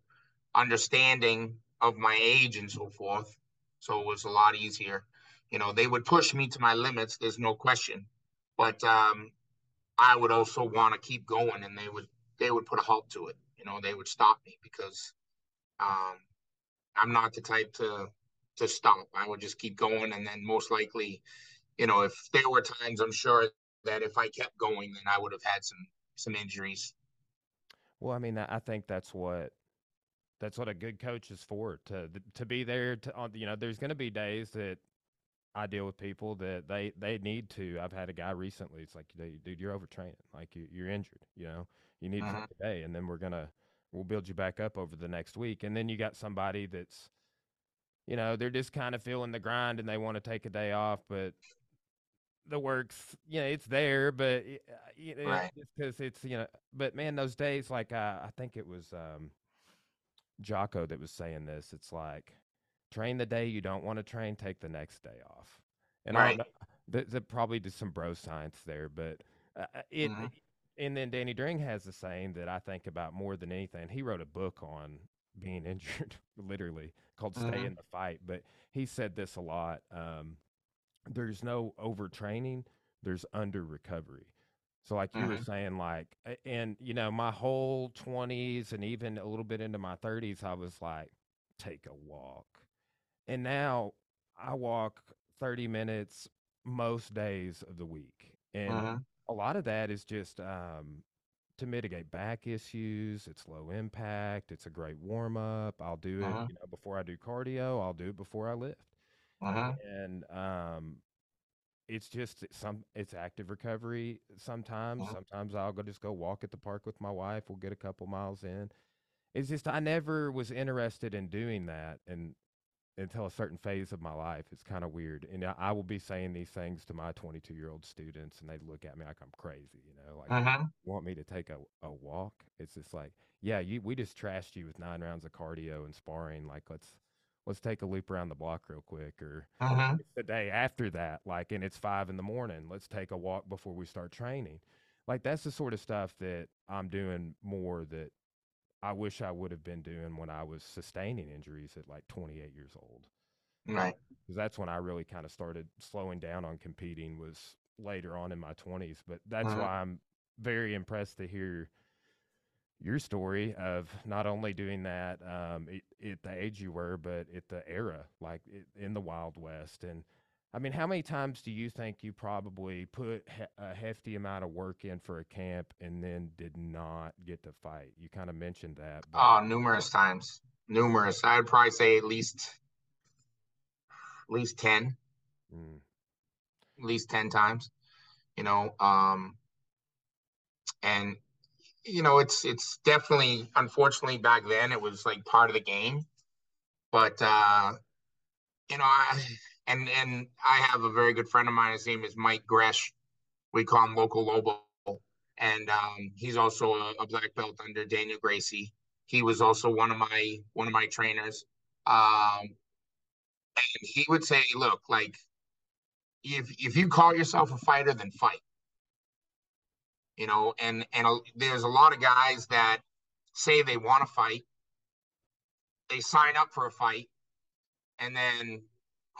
understanding of my age and so forth. So it was a lot easier. You know, they would push me to my limits. There's no question, but um, I would also want to keep going, and they would they would put a halt to it. You know, they would stop me because um, I'm not the type to to stop. I would just keep going, and then most likely, you know, if there were times, I'm sure that if I kept going, then I would have had some some injuries. Well, I mean, I think that's what that's what a good coach is for to to be there to you know there's going to be days that I deal with people that they they need to. I've had a guy recently. It's like, dude, you're overtraining. Like you, you're injured. You know, you need mm-hmm. to take a day, and then we're gonna we'll build you back up over the next week. And then you got somebody that's, you know, they're just kind of feeling the grind and they want to take a day off, but the work's, you know, it's there, but uh, you know, right. it's because it's you know, but man, those days, like uh, I think it was um, Jocko that was saying this. It's like train the day you don't want to train, take the next day off. And right. I there's probably did some bro science there, but uh, uh it. Mm-hmm. And then Danny Dring has a saying that I think about more than anything. He wrote a book on being [laughs] injured, literally called "Stay mm-hmm. in the Fight." But he said this a lot. Um, there's no overtraining. There's under recovery. So, like you were saying, like, and you know, my whole 20s and even a little bit into my 30s, I was like, take a walk. And now I walk 30 minutes most days of the week. And uh-huh. a lot of that is just um, to mitigate back issues. It's low impact. It's a great warm up. I'll do it uh-huh. you know, before I do cardio. I'll do it before I lift. Uh-huh. And um, it's just some it's active recovery sometimes. Uh-huh. Sometimes I'll go just go walk at the park with my wife. We'll get a couple miles in. It's just I never was interested in doing that, and until a certain phase of my life. It's kind of weird. And I will be saying these things to my 22 year old students, and they look at me like I'm crazy, you know, like, uh-huh. want me to take a, a walk? It's just like, yeah, you, we just trashed you with nine rounds of cardio and sparring. Like, let's, let's take a loop around the block real quick. Or uh-huh. the day after that, like, and it's five in the morning, let's take a walk before we start training. Like, that's the sort of stuff that I'm doing more that I wish I would have been doing when I was sustaining injuries at like 28 years old. Right. Because that's when I really kind of started slowing down on competing was later on in my 20s. But that's uh-huh. why I'm very impressed to hear your story of not only doing that um, at the age you were, but at the era, like in the Wild West. And I mean, how many times do you think you probably put he- a hefty amount of work in for a camp and then did not get to fight? You kind of mentioned that. But... Oh, numerous times, numerous. I'd probably say at least, at least ten, mm. at least ten times. You know, um, and you know, it's it's definitely, unfortunately, back then it was like part of the game, but uh, you know, I and and I have a very good friend of mine. His name is Mike Gresh. We call him Local Lobo, and um, he's also a, a, black belt under Daniel Gracie. He was also one of my one of my trainers. Um, and he would say, "Look, like if if you call yourself a fighter, then fight." You know, and and a, there's a lot of guys that say they want to fight, they sign up for a fight, and then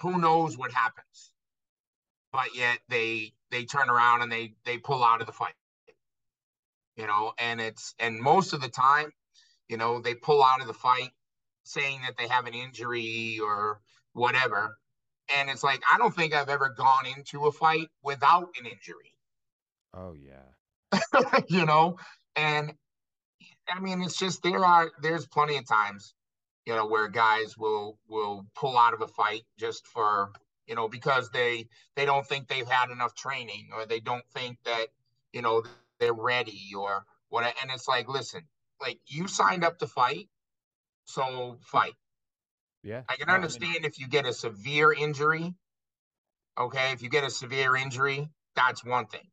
who knows what happens. But yet they they turn around and they they pull out of the fight. You know and it's and most of the time you know they pull out of the fight saying that they have an injury or whatever. And it's like i don't think i've ever gone into a fight without an injury. Oh yeah. [laughs] You know? And i mean it's just there are there's plenty of times you know, where guys will will pull out of a fight just for you know because they they don't think they've had enough training or they don't think that you know they're ready or what. And it's like, listen, like you signed up to fight, so fight. Yeah, I can understand I mean, if you get a severe injury. Okay, if you get a severe injury, that's one thing.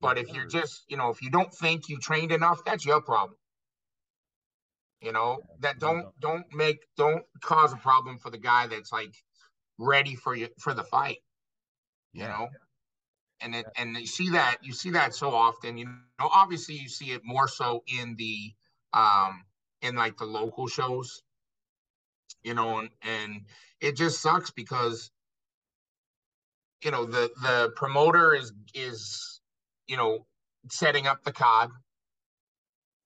But if you're just, you know, if you don't think you trained enough, that's your problem. You know, that don't don't make don't cause a problem for the guy that's like ready for you for the fight. You know? And it and you see that you see that so often. You know, obviously you see it more so in the um in like the local shows. You know, and, and it just sucks because you know the the promoter is is you know setting up the card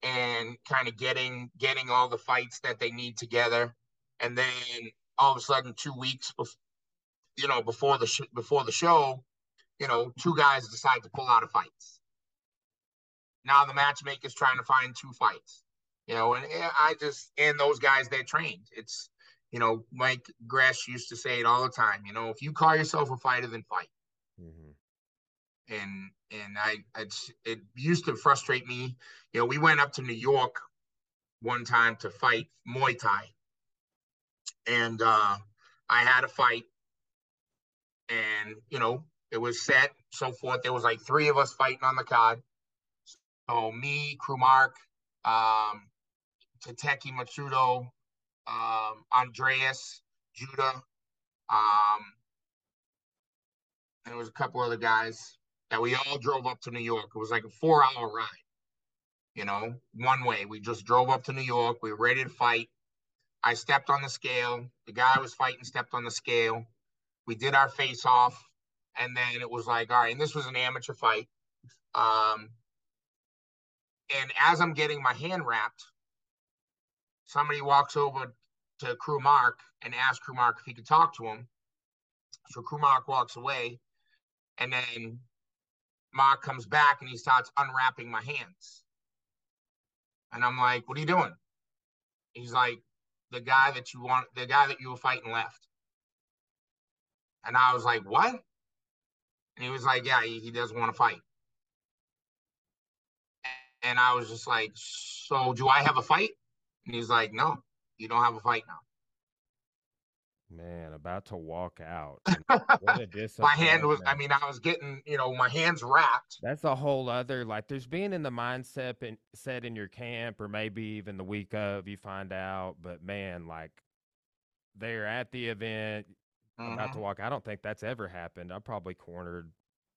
and kind of getting getting all the fights that they need together, and then all of a sudden, two weeks before, you know, before the sh- before the show, you know, two guys decide to pull out of fights. Now the matchmaker's trying to find two fights, you know, and I just and those guys they trained. It's You know, Mike Gresh used to say it all the time. You know, if you call yourself a fighter, then fight. Mm-hmm. And and I it used to frustrate me. You know, we went up to New York one time to fight Muay Thai, and uh, I had a fight, and you know it was set, so forth. There was like three of us fighting on the card. So me, Kru Mark, um, Tateki Matsuda, um, Andreas, Judah. Um, there was a couple other guys that we all drove up to New York. It was like a four hour ride, you know, one way. We just drove up to New York. We were ready to fight. I stepped on the scale. The guy I was fighting stepped on the scale. We did our face off. And then it was like, all right, and this was an amateur fight. Um, and as I'm getting my hand wrapped, somebody walks over to Kru Mark and asks Kru Mark if he could talk to him. So Kru Mark walks away, and then Mark comes back and he starts unwrapping my hands. And I'm like, "What are you doing?" He's like, "The guy that you want, the guy that you were fighting left." And I was like, "What?" And he was like, "Yeah, he, he doesn't want to fight." And I was just like, "So do I have a fight?" And he's like, no, you don't have a fight now. Man, about to walk out. [laughs] my hand was, I mean, I was getting, you know, my hands wrapped. That's a whole other, like, there's being in the mindset and set in your camp, or maybe even the week of, you find out. But man, like, they're at the event, mm-hmm. about to mm-hmm. walk. I don't think that's ever happened. I probably cornered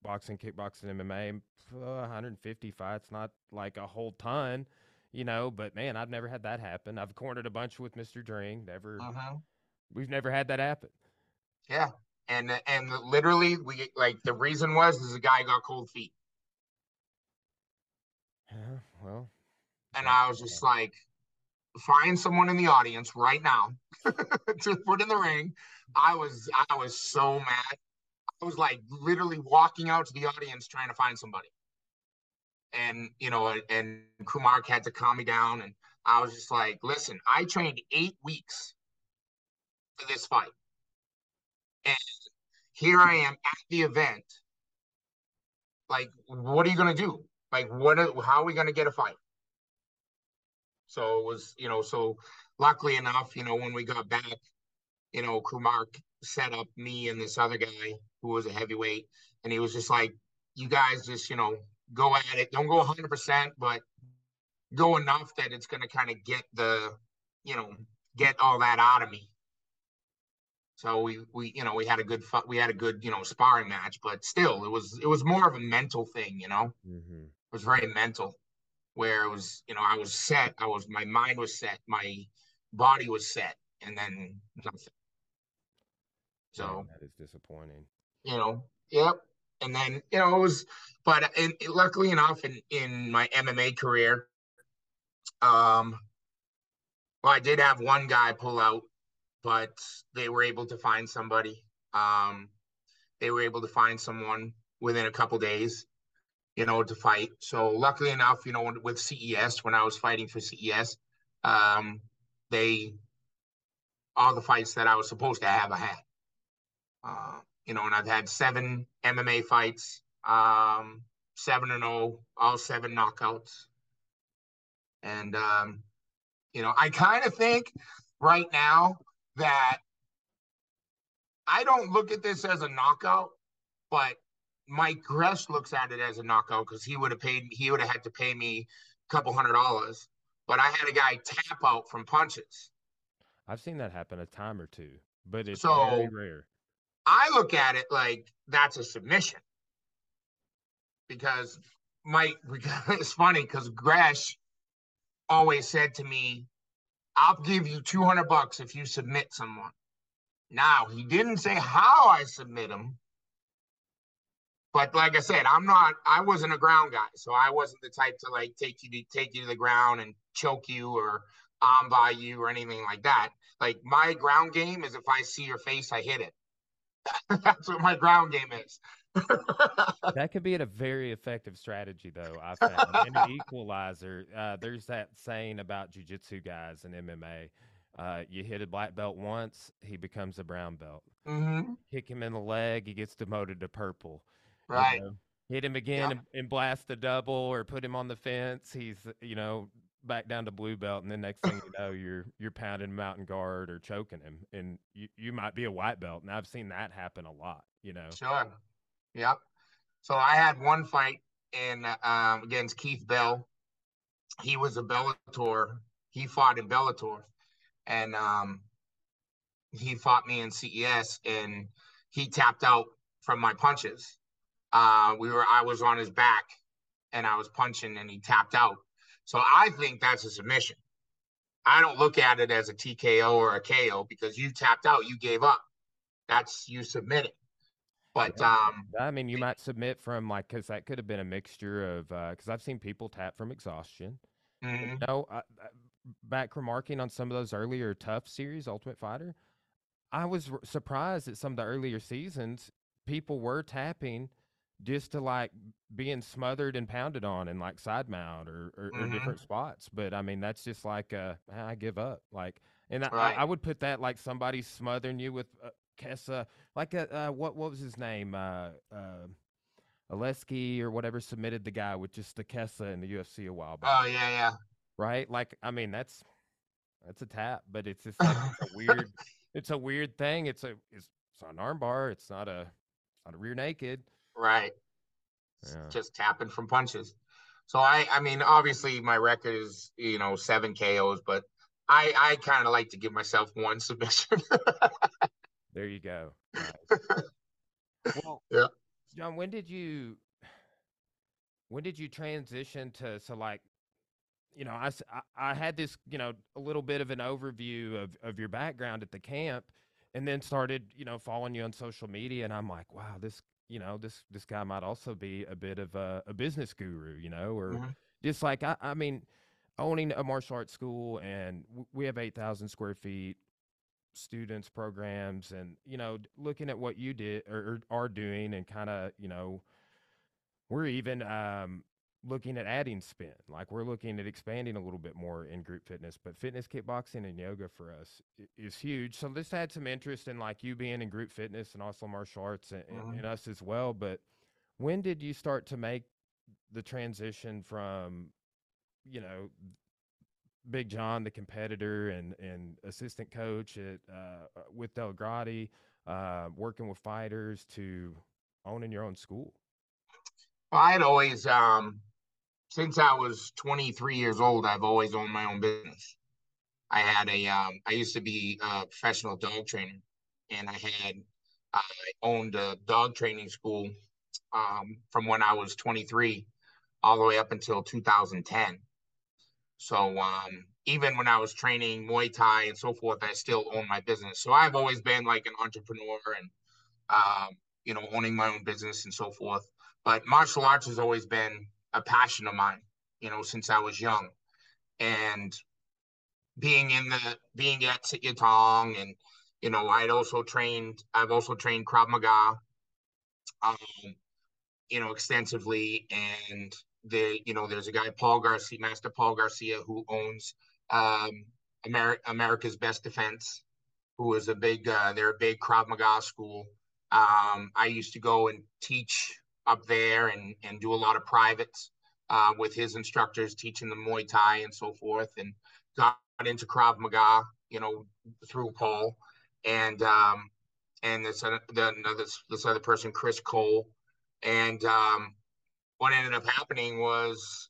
boxing, kickboxing, MMA, 150 fights, not like a whole ton you know. But man, I've never had that happen. I've cornered a bunch with Mister Dring. Never, uh-huh. We've never had that happen. Yeah, and uh, and literally, we like the reason was is the guy got cold feet. Yeah, well, and I was just like, find someone in the audience right now [laughs] to put in the ring. I was I was so mad. I was like literally walking out to the audience trying to find somebody and you know, and Kru Mark had to calm me down, and I was just like, listen, I trained eight weeks this fight, and here I am at the event. Like, what are you gonna do? Like, what? Are, how are we gonna get a fight? So it was, you know, so luckily enough, you know, when we got back, you know, Kru Mark set up me and this other guy who was a heavyweight, and he was just like, you guys just, you know, go at it. Don't go 100%, but go enough that it's going to kind of get the, you know, get all that out of me. So we we you know we had a good we had a good you know sparring match, but still it was it was more of a mental thing, you know. Mm-hmm. It was very mental, where it was you know I was set, I was my mind was set, my body was set, and then nothing. So that is disappointing. You know, yep and then you know it was but in, luckily enough in in my mma career um well i did have one guy pull out but they were able to find somebody. Um they were able to find someone within a couple days you know to fight. So luckily enough you know with ces when i was fighting for ces um they all the fights that i was supposed to have i had. Uh, you know, and I've had seven MMA fights, um, seven and zero, oh, all seven knockouts, and um, you know, I kind of think right now that I don't look at this as a knockout, but Mike Gresh looks at it as a knockout because he would have paid he would have had to pay me a couple hundred dollars. But I had a guy tap out from punches. I've seen that happen a time or two, but it's so, very rare. I look at it like that's a submission because Mike, [laughs] it's funny because Gresh always said to me, I'll give you 200 bucks if you submit someone. Now, he didn't say how I submit him. But like I said, I'm not, I wasn't a ground guy. So I wasn't the type to like take you to take you to the ground and choke you or arm by you or anything like that. Like my ground game is if I see your face, I hit it. [laughs] That's what my ground game is. That could be a very effective strategy, though. I found and an [laughs] equalizer. Uh, there's that saying about jujitsu guys and MMA. Uh, you hit a black belt once, he becomes a brown belt. Mm-hmm. Kick him in the leg, he gets demoted to purple. you Right. know. Hit him again Yeah. and, and blast the double or put him on the fence. He's you know back down to blue belt, and then next thing you know, you're you're pounding him out in guard or choking him, and you, you might be a white belt. And I've seen that happen a lot. You know. Sure. Yep. So I had one fight in um, against Keith Bell. He was a Bellator. He fought in Bellator, and um, he fought me in CES, and he tapped out from my punches. Uh, we were I was on his back, and I was punching, and he tapped out. So I think that's a submission. I don't look at it as a TKO or a KO because you tapped out, you gave up. That's you submitting. But Yeah. um, I mean, you might submit from like because that could have been a mixture of because I've seen people tap from exhaustion. mhm. No, I, I, back remarking on some of those earlier TUF series, Ultimate Fighter, I was r- surprised at some of the earlier seasons. People were tapping just to like being smothered and pounded on in like side mount or, or, or Mhm. different spots. But I mean, that's just like uh, I give up. Like, and I, I, Right. I would put that like somebody smothering you with uh, Kessa, like a uh, what what was his name? Uh, uh, Oleski or whatever submitted the guy with just the Kessa in the UFC a while back Oh yeah, yeah. right? Like, I mean, that's that's a tap, but it's just like it's a [laughs] weird, it's a weird thing. It's a it's, it's not an armbar. It's not a it's not a rear naked. Right. Yeah. Just tapping from punches. So I I mean obviously my record is, you know, seven KOs, but I I kind of like to give myself one [laughs] submission. There you go. Nice. well, [laughs] Yeah. John, when did you when did you transition to so like you know I, I had this you know a little bit of an overview of of your background at the camp and then started you know following you on social media and i'm like wow this you know this this guy might also be a bit of a, a business guru you know or Mhm. just like I, I mean owning a martial arts school and we have 8000 square feet students programs and you know looking at what you did or, or are doing and kind of you know we're even um looking at adding spin like we're looking at expanding a little bit more in group fitness but fitness kickboxing and yoga for us is huge so this had some interest in like you being in group fitness and also martial arts and, and- Mhm. and us as well but when did you start to make the transition from you know Big John, the competitor and and assistant coach at uh, with DellaGrotte, uh, working with fighters to owning your own school. I had always um since I was 23 years old, I've always owned my own business. I had a um I used to be a professional dog trainer and I had I owned a dog training school um from when I was 23 all the way up until 2010. So um, even when I was training Muay Thai and so forth, I still own my business. So I've always been like an entrepreneur and um, you know owning my own business and so forth. But martial arts has always been a passion of mine, you know, since I was young. And being in the being at Sityodtong and you know, I'd also trained. I've also trained Krav Maga. Um, you know, extensively. And the, you know, there's a guy, Paul Garcia, Master Paul Garcia, who owns um, Amer- America's Best Defense, who is a big, uh, they're a big Krav Maga school. Um, I used to go and teach up there and, and do a lot of privates uh, with his instructors, teaching them Muay Thai and so forth, and got into Krav Maga, you know, through Paul. And um, and this other, the, this, this other person, Chris Cole, and um, what ended up happening was,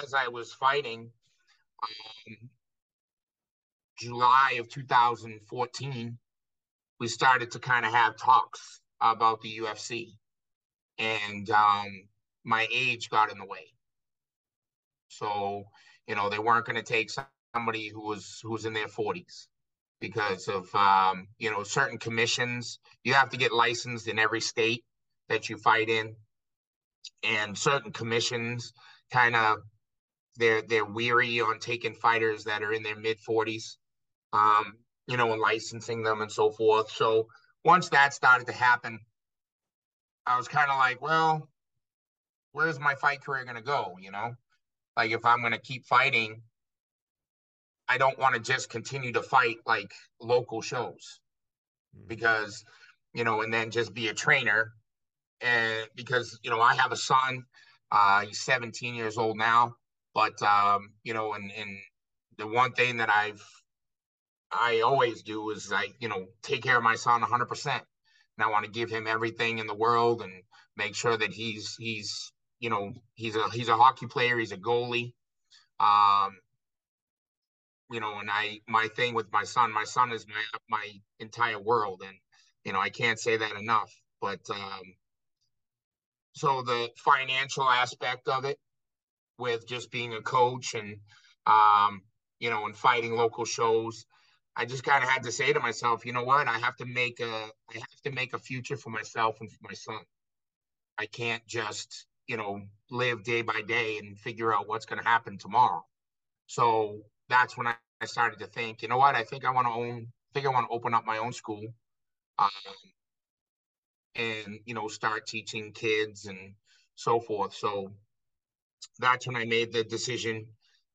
as I was fighting, um, July of 2014, we started to kind of have talks about the UFC, and um, my age got in the way. So, you know, they weren't going to take somebody who was who was in their 40s because of um, you know certain commissions. You have to get licensed in every state that you fight in, and certain commissions kind of they're they're weary on taking fighters that are in their mid 40s, um, you know, and licensing them and so forth. So once that started to happen, I was kind of like, well, where's my fight career gonna go? You know, like if I'm gonna keep fighting, I don't want to just continue to fight like local shows mm-hmm. because, you know, and then just be a trainer. And because, you know, I have a son, uh, he's 17 years old now, but, um, you know, and, and the one thing that I've, I always do is I, you know, take care of my son 100%. And I want to give him everything in the world and make sure that he's, he's, you know, he's a, he's a hockey player. He's a goalie. Um, you know, and I my thing with my son, my son is my my entire world, and you know I can't say that enough. But um, so the financial aspect of it, with just being a coach and um, you know, and fighting local shows, I just kind of had to say to myself, you know what, I have to make a I have to make a future for myself and for my son. I can't just you know live day by day and figure out what's going to happen tomorrow. So that's when I started to think, you know what, I think I want to own, I think I want to open up my own school, um, and you know start teaching kids and so forth. So that's when I made the decision,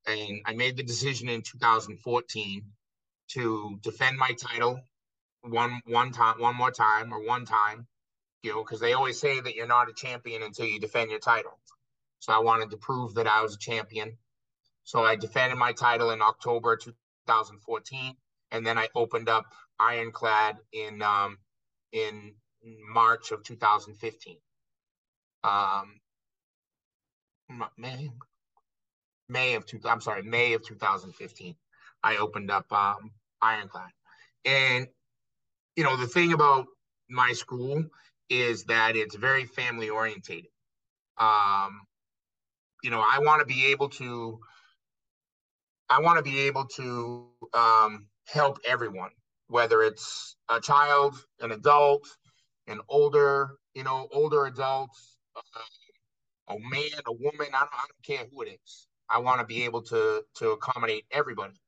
and I made the decision in 2014 to defend my title one one time, one more time, or one time, you know, because they always say that you're not a champion until you defend your title. So I wanted to prove that I was a champion. So I defended my title in October 2014, and then I opened up Ironclad in um, in March of 2015. Um, May, May of two. I'm sorry, May of 2015. I opened up um, Ironclad, and you know the thing about my school is that it's very family orientated. Um, you know, I want to be able to I want to be able to um, help everyone, whether it's a child, an adult, an older, you know, older adults, uh, a man, a woman. I don't, I don't care who it is. I want to be able to to accommodate everybody.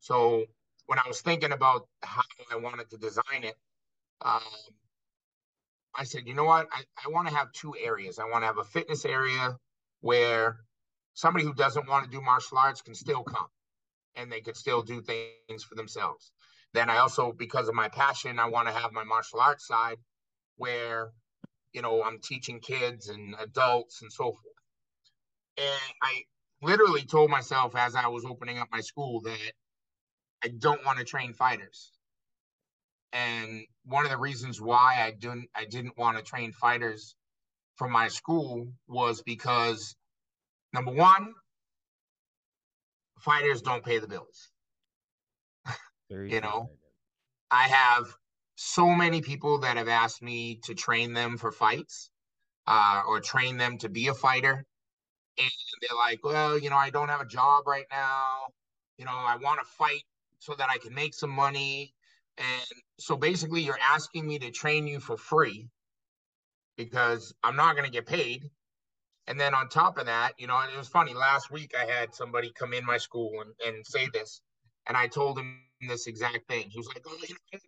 So when I was thinking about how I wanted to design it, um, I said, you know what? I, I want to have two areas. I want to have a fitness area where somebody who doesn't want to do martial arts can still come and they could still do things for themselves. Then I also, because of my passion, I want to have my martial arts side where, you know, I'm teaching kids and adults and so forth. And I literally told myself as I was opening up my school that I don't want to train fighters. And one of the reasons why I didn't I didn't want to train fighters from my school was because number one, fighters don't pay the bills. you know, I have so many people that have asked me to train them for fights uh, or train them to be a fighter. And they're like, well, you know, I don't have a job right now. You know, I want to fight so that I can make some money. And so basically, you're asking me to train you for free because I'm not going to get paid. And then on top of that, you know, it was funny. Last week I had somebody come in my school and, and say this, and I told him this exact thing. He was like, "Oh, you know, I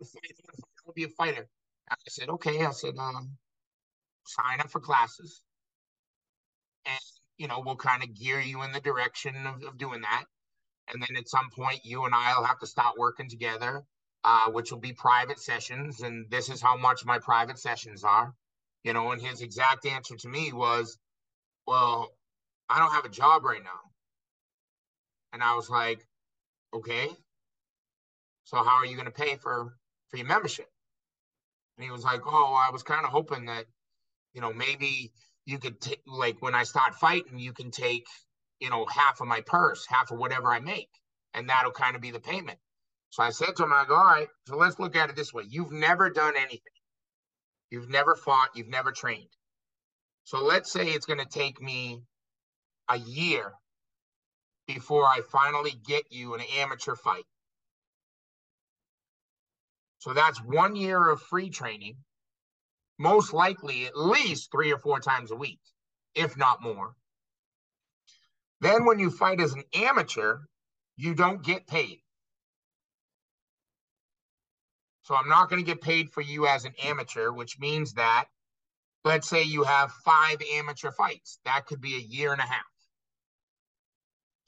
want to be a fighter." I said, "Okay." I said, um, "Sign up for classes, and you know, we'll kind of gear you in the direction of, of doing that. And then at some point, you and I will have to start working together, uh, which will be private sessions. And this is how much my private sessions are." You know, and his exact answer to me was, well, I don't have a job right now. And I was like, okay. So how are you going to pay for for your membership? And he was like, oh, I was kind of hoping that, you know, maybe you could take like when I start fighting, you can take, you know, half of my purse, half of whatever I make, and that'll kind of be the payment. So I said to him, I go, all right, so let's look at it this way. You've never done anything. You've never fought, you've never trained. So let's say it's going to take me a year before I finally get you an amateur fight. So that's one year of free training, most likely at least three or four times a week, if not more. Then when you fight as an amateur, you don't get paid. So I'm not going to get paid for you as an amateur, which means that let's say you have five amateur fights. That could be a year and a half.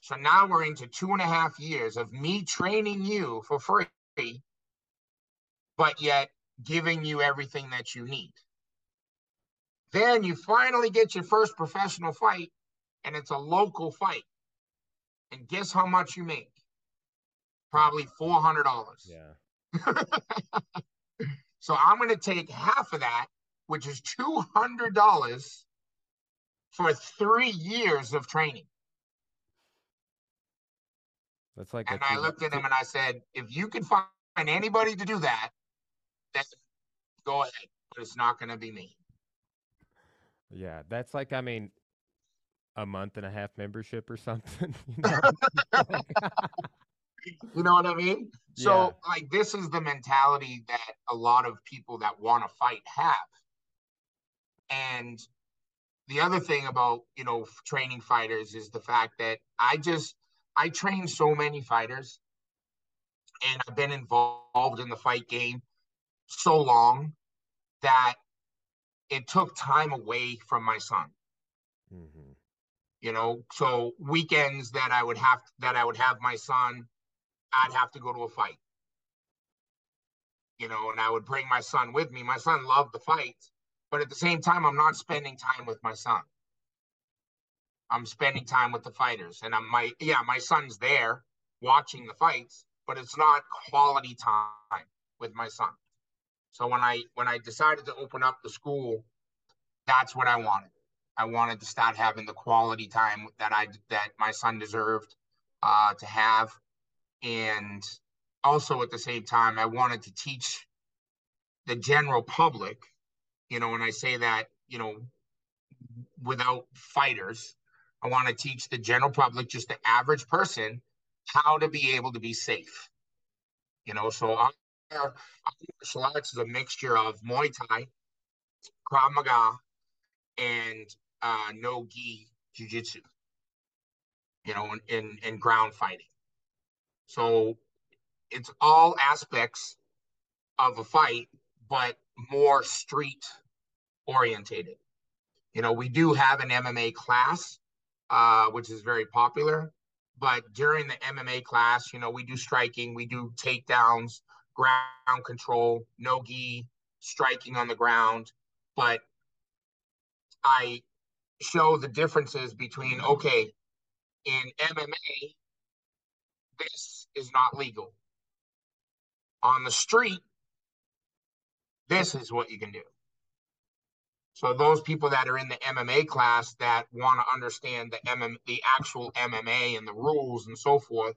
So now we're into two and a half years of me training you for free, but yet giving you everything that you need. Then you finally get your first professional fight, and it's a local fight. And guess how much you make? Probably four hundred dollars. Yeah. [laughs] so I'm going to take half of that, which is two hundred dollars, for three years of training. That's like. And I looked at him and I said, "If you can find anybody to do that, then go ahead, but it's not going to be me." Yeah, that's like I mean, a month and a half membership or something. [laughs] You know, [laughs] you know what I mean? So Yeah. like this is the mentality that a lot of people that want to fight have. And the other thing about, you know, training fighters is the fact that I just I train so many fighters and I've been involved in the fight game so long that it took time away from my son. Hmm you know so weekends that i would have that i would have my son i'd have to go to a fight. You know and i would bring my son with me. My son loved the fights but at the same time i'm not spending time with my son. I'm spending time with the fighters and i'm my yeah my son's there watching the fights but it's not quality time with my son so when i when i decided to open up the school that's what i wanted I wanted to start having the quality time that I that my son deserved uh, to have, and also at the same time, I wanted to teach the general public. You know, when I say that, you know, without fighters, I want to teach the general public, just the average person, how to be able to be safe. You know, so our martial arts is a mixture of Muay Thai, Krav Maga, and uh, no gi jujitsu, you know, in, in, in ground fighting. So it's all aspects of a fight, but more street orientated. You know, we do have an MMA class, uh, which is very popular. But during the MMA class, you know, we do striking, we do takedowns, ground control, no gi, striking on the ground. But I show the differences between okay, in MMA, this is not legal. On the street, this is what you can do. So those people that are in the MMA class that want to understand the MM, the actual MMA and the rules and so forth,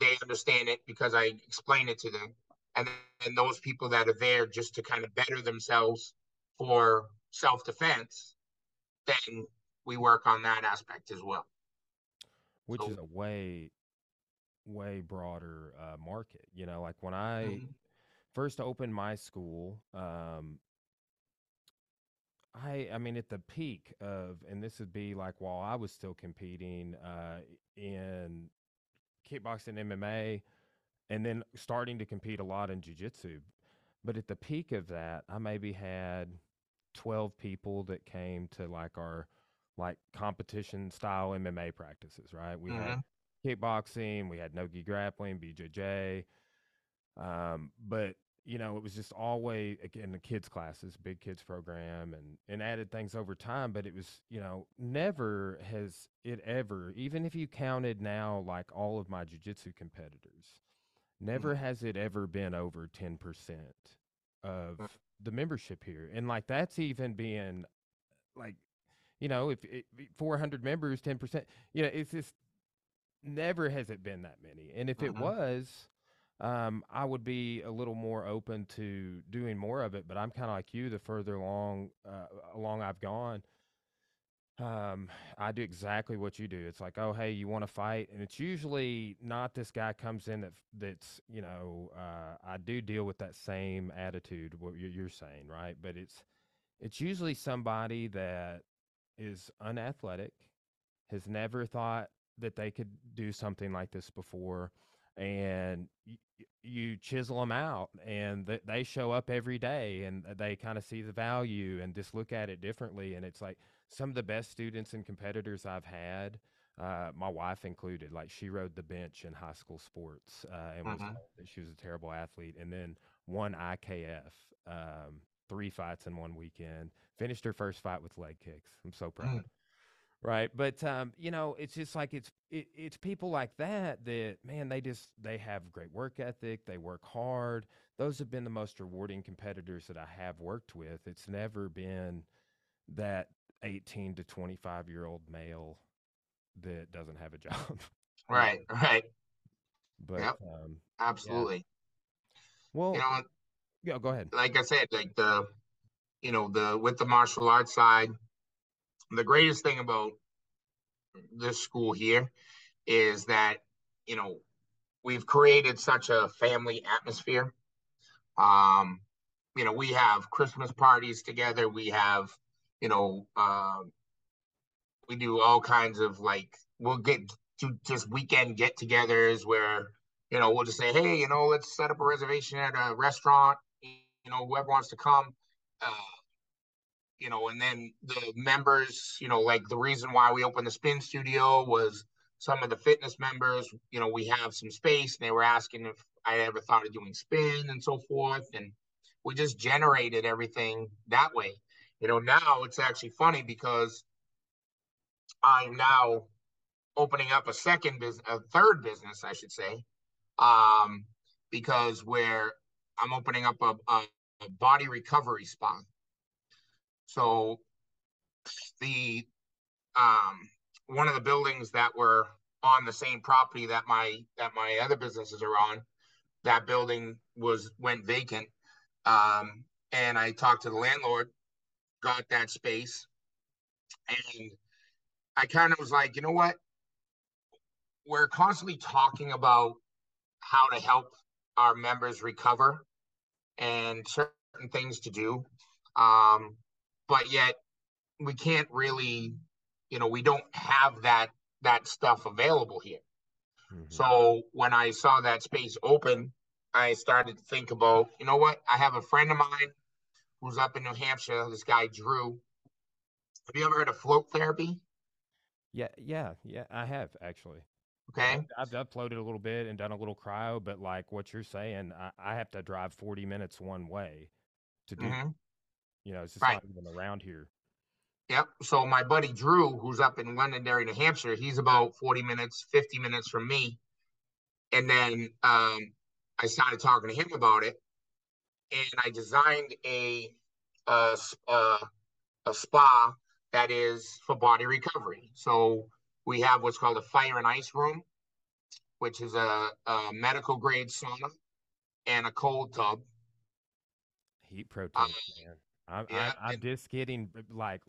they understand it because I explain it to them. And then those people that are there just to kind of better themselves for self-defense, then we work on that aspect as well. Which So- is a way, way broader uh, market. You know, like when I Mhm. first opened my school, um, I I mean at the peak of, and this would be like while I was still competing uh, in kickboxing, MMA, and then starting to compete a lot in jiu-jitsu. But at the peak of that, I maybe had 12 people that came to like our like competition style MMA practices, right? We had kickboxing, we had no-gi grappling, BJJ. Um, but you know, it was just always again the kids classes, big kids program and and added things over time, but it was, you know, never has it ever, even if you counted now like all of my jujitsu competitors, never has it ever been over 10% of the membership here. And like that's even being like you know, if it, 400 members, 10%, you know, it's just never has it been that many. And if it Mhm. was, um, I would be a little more open to doing more of it. But I'm kind of like you. The further along uh, along I've gone, um, I do exactly what you do. It's like, oh, hey, you want to fight, and it's usually not this guy comes in that that's you know. Uh, I do deal with that same attitude what you're, saying, right? But it's it's usually somebody that is unathletic, has never thought that they could do something like this before, and you chisel them out, and th- they show up every day, and they kind of see the value and just look at it differently. And it's like some of the best students and competitors I've had uh, my wife included. Like she rode the bench in high school sports uh, and was told she was a terrible athlete, and then won IKF, um, three fights in one weekend. Finished her first fight with leg kicks. I'm so proud. Mm. Right, but um, you know, it's just like it's it, it's people like that that man, they just they have great work ethic. They work hard. Those have been the most rewarding competitors that I have worked with. It's never been that 18 to 25 year old male that doesn't have a job. [laughs] Right, right. But Yep. um, Absolutely. well, You know, yeah, go ahead. like I said, like the, you know, the with the martial arts side, the greatest thing about this school here is that, you know, we've created such a family atmosphere. Um, you know, we have Christmas parties together. We have, you know, um, we do all kinds of like we'll get to just weekend get-togethers where you know we'll just say, hey, you know, let's set up a reservation at a restaurant. You know, whoever wants to come. Uh, you know, and then the members, you know, like the reason why we opened the spin studio was some of the fitness members, you know, we have some space and they were asking if I ever thought of doing spin and so forth. And we just generated everything that way. You know, now it's actually funny because I'm now opening up a second business, a third business, I should say, um, because where I'm opening up a, a, a body recovery spa. So the um, one of the buildings that were on the same property that my that my other businesses are on, that building was went vacant. Um, and I talked to the landlord, got that space, and I kind of was like, you know what? We're constantly talking about how to help our members recover and certain things to do. Um, but yet we can't really, you know, we don't have that that stuff available here. Mhm. So when I saw that space open, I started to think about, you know what? I have a friend of mine who's up in New Hampshire, this guy Drew. Have you ever heard of float therapy? yeah, yeah, yeah. I have actually. Okay. I've uploaded a little bit and done a little cryo, but like what you're saying, I, I have to drive 40 minutes one way to do. hmm You know, it's just Right. not even around here. Yep. So my buddy Drew, who's up in Londonderry, New Hampshire, he's about 40 minutes, 50 minutes from me. And then um, I started talking to him about it, and I designed a a, uh, a spa that is for body recovery. So we have what's called a fire and ice room, which is a, a medical grade sauna and a cold tub. Heat protein, man. I'm, yeah, I, I'm and- just getting like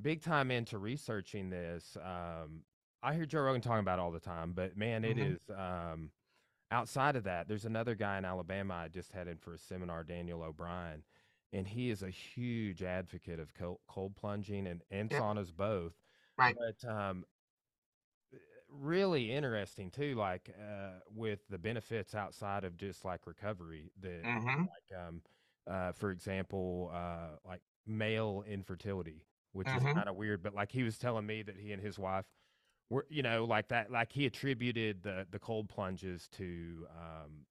big time into researching this. Um, I hear Joe Rogan talking about it all the time, but man, it Mhm. is um, outside of that. There's another guy in Alabama I just had in for a seminar, Daniel O'Brien, and he is a huge advocate of cold, cold plunging and, and saunas both. Right. But um, really interesting too, like uh, with the benefits outside of just like recovery that Mhm. like um uh for example uh like male infertility which is Mhm. kind of weird but like he was telling me that he and his wife were you know like that like he attributed the the cold plunges to um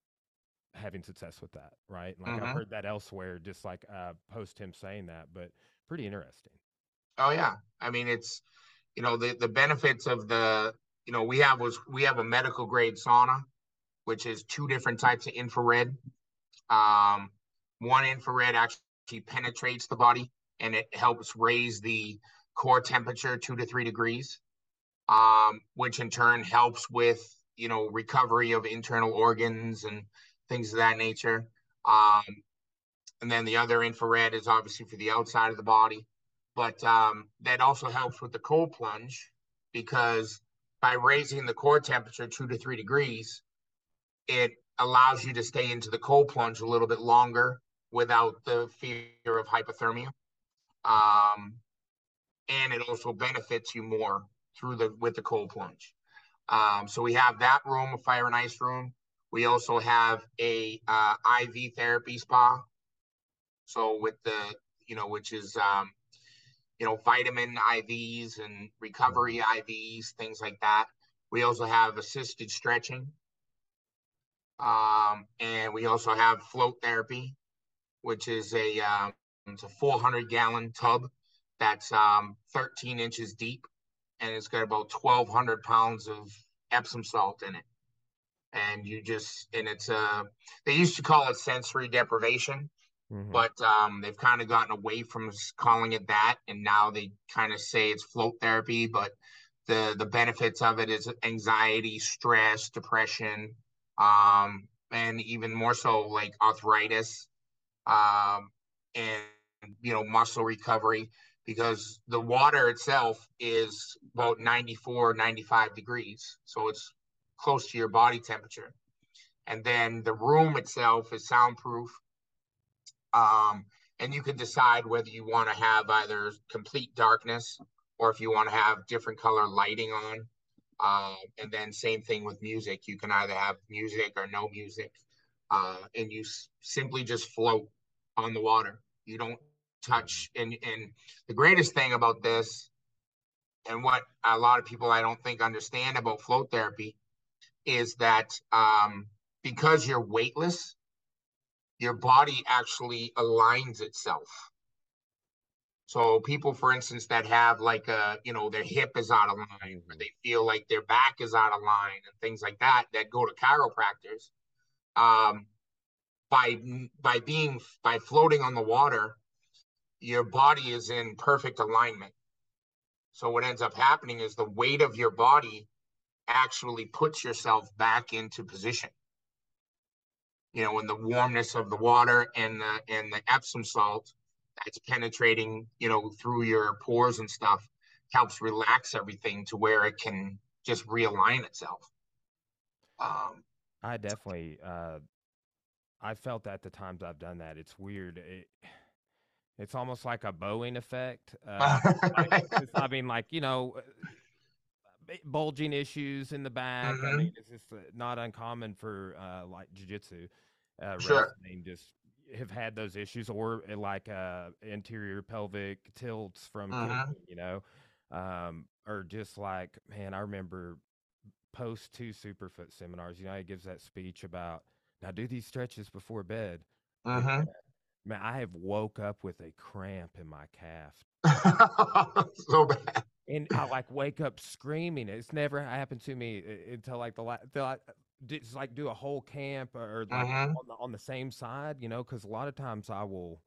having success with that right like Mhm. i've heard that elsewhere just like uh post him saying that but pretty interesting Oh yeah. I mean it's you know the the benefits of the you know we have was we have a medical grade sauna which is two different types of infrared. Um one infrared actually penetrates the body and it helps raise the core temperature 2 to 3 degrees. Um which in turn helps with you know recovery of internal organs and things of that nature. Um and then the other infrared is obviously for the outside of the body but um, that also helps with the cold plunge because by raising the core temperature two to three degrees, it allows you to stay into the cold plunge a little bit longer without the fear of hypothermia. Um, and it also benefits you more through the with the cold plunge. Um, so we have that room, a fire and ice room. We also have a uh, IV therapy spa. So with the you know, which is um, you know, vitamin IVs and recovery IVs, things like that. We also have assisted stretching. Um, and we also have float therapy, which is a um, it's a 400 gallon tub that's um, 13 inches deep, and it's got about 1,200 pounds of Epsom salt in it. And you just and it's uh they used to call it sensory deprivation, mm-hmm. but um, they've kind of gotten away from calling it that, and now they kind of say it's float therapy. But the the benefits of it is anxiety, stress, depression, um, and even more so like arthritis, um, and you know muscle recovery because the water itself is about 94 95 degrees. So it's close to your body temperature. And then the room itself is soundproof. Um, and you can decide whether you want to have either complete darkness or if you want to have different color lighting on. Uh, and then same thing with music. You can either have music or no music. Uh, and you s- simply just float on the water. You don't touch. And and the greatest thing about this and what a lot of people i don't think understand about float therapy is that um, because you're weightless your body actually aligns itself. So people for instance that have like a you know their hip is out of line or they feel like their back is out of line and things like that that go to chiropractors um, by by being by floating on the water your body is in perfect alignment. So what ends up happening is the weight of your body actually puts yourself back into position. You know, when the warmness of the water and the and the Epsom salt that's penetrating, you know, through your pores and stuff helps relax everything to where it can just realign itself. Um, I definitely, uh, I felt that the times I've done that. It's weird. It, it's almost like a Boeing effect. Uh, [laughs] like, I mean, like you know, uh, bulging issues in the back. Mm-hmm. I mean, it's just uh, not uncommon for uh, like jujitsu. Uh, sure. wrestling just have had those issues, or uh, like uh, anterior pelvic tilts from mm-hmm. you know, um, or just like man, I remember post two superfoot seminars. You know, he gives that speech about now do these stretches before bed. Mm-hmm. Man, I have woke up with a cramp in my calf. [laughs] so bad. And I like wake up screaming. It's never happened to me uh, until like the last. Just like do a whole camp or like mm-hmm. on, the, on the same side, you know, because a lot of times I will,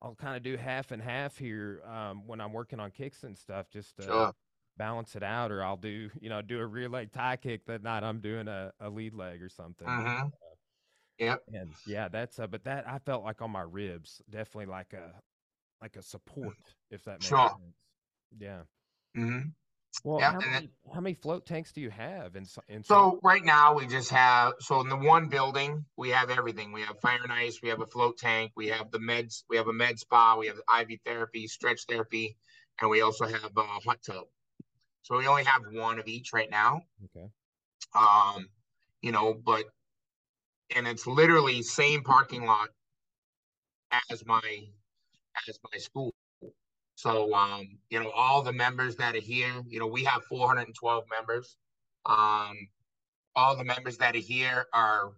I'll kind of do half and half here um, when I'm working on kicks and stuff, just to sure. balance it out. Or I'll do, you know, do a rear leg Thai kick that night. I'm doing a, a lead leg or something. Mm-hmm. Yep. And yeah, that's uh, but that I felt like on my ribs, definitely like a like a support, if that makes sure. sense. Yeah. Mm-hmm. Well, how, many, how many float tanks do you have? In, in so right now we just have so in the one building we have everything. We have fire and ice, we have a float tank, we have the meds, we have a med spa, we have IV therapy, stretch therapy, and we also have a hot tub. So we only have one of each right now. Okay. Um, you know, but and it's literally same parking lot as my as my school. So um, you know, all the members that are here, you know, we have 412 members. Um, all the members that are here are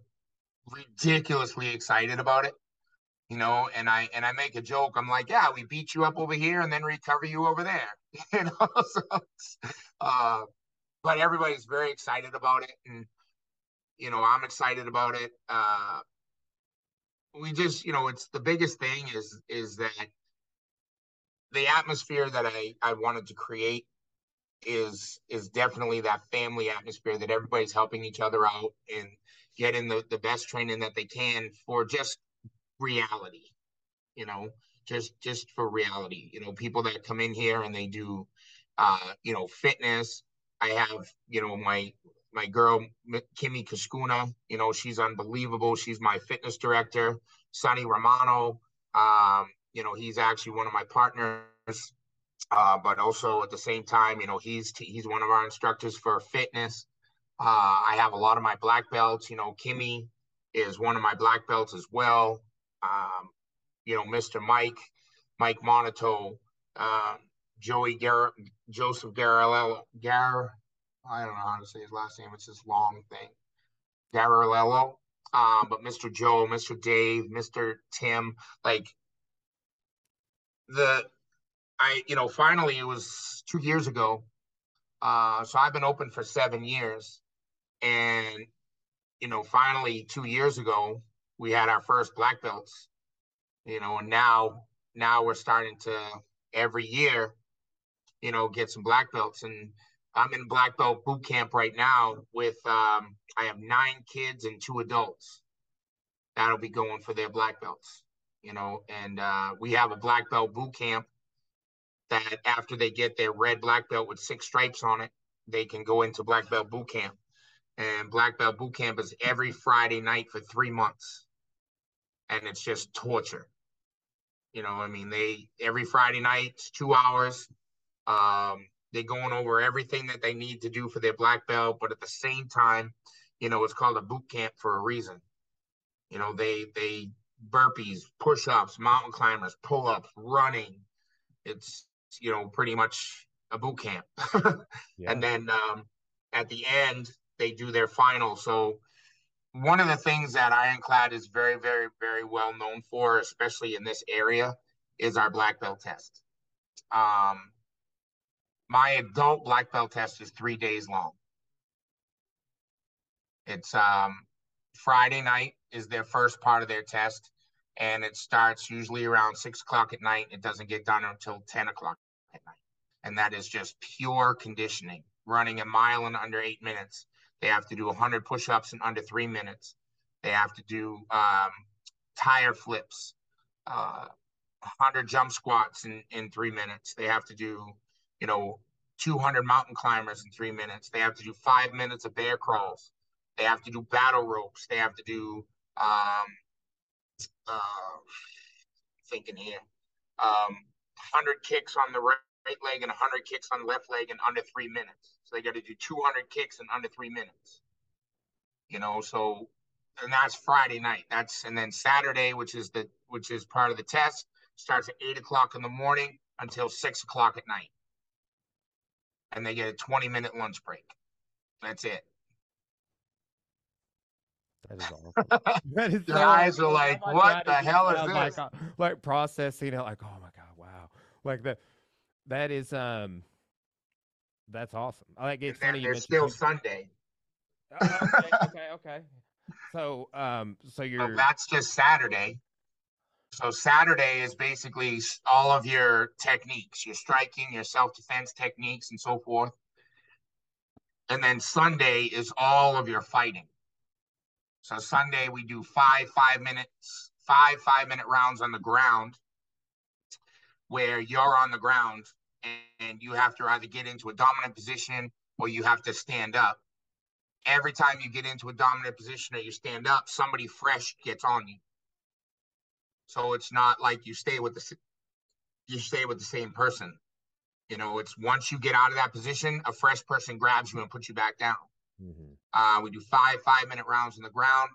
ridiculously excited about it. You know, and I and I make a joke. I'm like, yeah, we beat you up over here and then recover you over there. [laughs] You know, so uh, but everybody's very excited about it, and you know, I'm excited about it. Uh, we just, you know, it's the biggest thing is is that the atmosphere that I I wanted to create is is definitely that family atmosphere that everybody's helping each other out and getting the the best training that they can for just reality, you know, just just for reality. You know, people that come in here and they do, uh, you know, fitness. I have, you know, my my girl Kimmy Kashkuna. You know, she's unbelievable. She's my fitness director. Sonny Romano. Um, you know, he's actually one of my partners. Uh, but also at the same time, you know, he's he's one of our instructors for fitness. Uh, I have a lot of my black belts. You know, Kimmy is one of my black belts as well. Um, you know, Mr. Mike, Mike Monato. Um, Joey Gar Joseph Garrello Gar I don't know how to say his last name. It's this long thing. Garrello. Um, but Mr. Joe, Mr. Dave, Mr. Tim, like the I, you know, finally it was two years ago. Uh, so I've been open for seven years. And, you know, finally two years ago, we had our first black belts, you know, and now now we're starting to every year, you know, get some black belts. And I'm in black belt boot camp right now with um, I have nine kids and two adults that'll be going for their black belts, you know, and uh, we have a black belt boot camp that after they get their red black belt with six stripes on it, they can go into black belt boot camp. And black belt boot camp is every Friday night for three months, and it's just torture. You know, I mean, they every Friday night, two hours. Um, they're going over everything that they need to do for their black belt, but at the same time, you know, it's called a boot camp for a reason. You know, they they burpees, push-ups, mountain climbers, pull-ups, running. It's you know pretty much a boot camp. [laughs] yeah. And then um, at the end, they do their final. So one of the things that Ironclad is very, very, very well known for, especially in this area, is our black belt test. Um, my adult black belt test is three days long. It's um, Friday night is their first part of their test, and it starts usually around six o'clock at night. It doesn't get done until 10 o'clock at night. And that is just pure conditioning, running a mile in under eight minutes. They have to do a 100 push ups in under three minutes. They have to do um, tire flips, uh, 100 jump squats in, in three minutes. They have to do you know, 200 mountain climbers in three minutes. They have to do five minutes of bear crawls. They have to do battle ropes. They have to do, um, uh, thinking here, um, 100 kicks on the right leg and 100 kicks on the left leg in under three minutes. So they got to do 200 kicks in under three minutes. You know, so and that's Friday night. That's and then Saturday, which is the which is part of the test, starts at eight o'clock in the morning until six o'clock at night and they get a 20 minute lunch break. That's it. That is awful. [laughs] that is Your so eyes are like, oh what the hell is this? Like, uh, like processing it, like, oh my god, wow, like that. That is um, that's awesome. I like it's funny. There's still Sunday. Oh, okay, okay, okay. [laughs] So um, so you're. So that's just Saturday. So Saturday is basically all of your techniques, your striking, your self-defense techniques, and so forth. And then Sunday is all of your fighting. So Sunday we do five five minutes, five five minute rounds on the ground, where you're on the ground and you have to either get into a dominant position or you have to stand up. Every time you get into a dominant position or you stand up, somebody fresh gets on you. So it's not like you stay with the you stay with the same person. You know, it's once you get out of that position, a fresh person grabs you and puts you back down. Mm-hmm. Uh, we do five five minute rounds on the ground.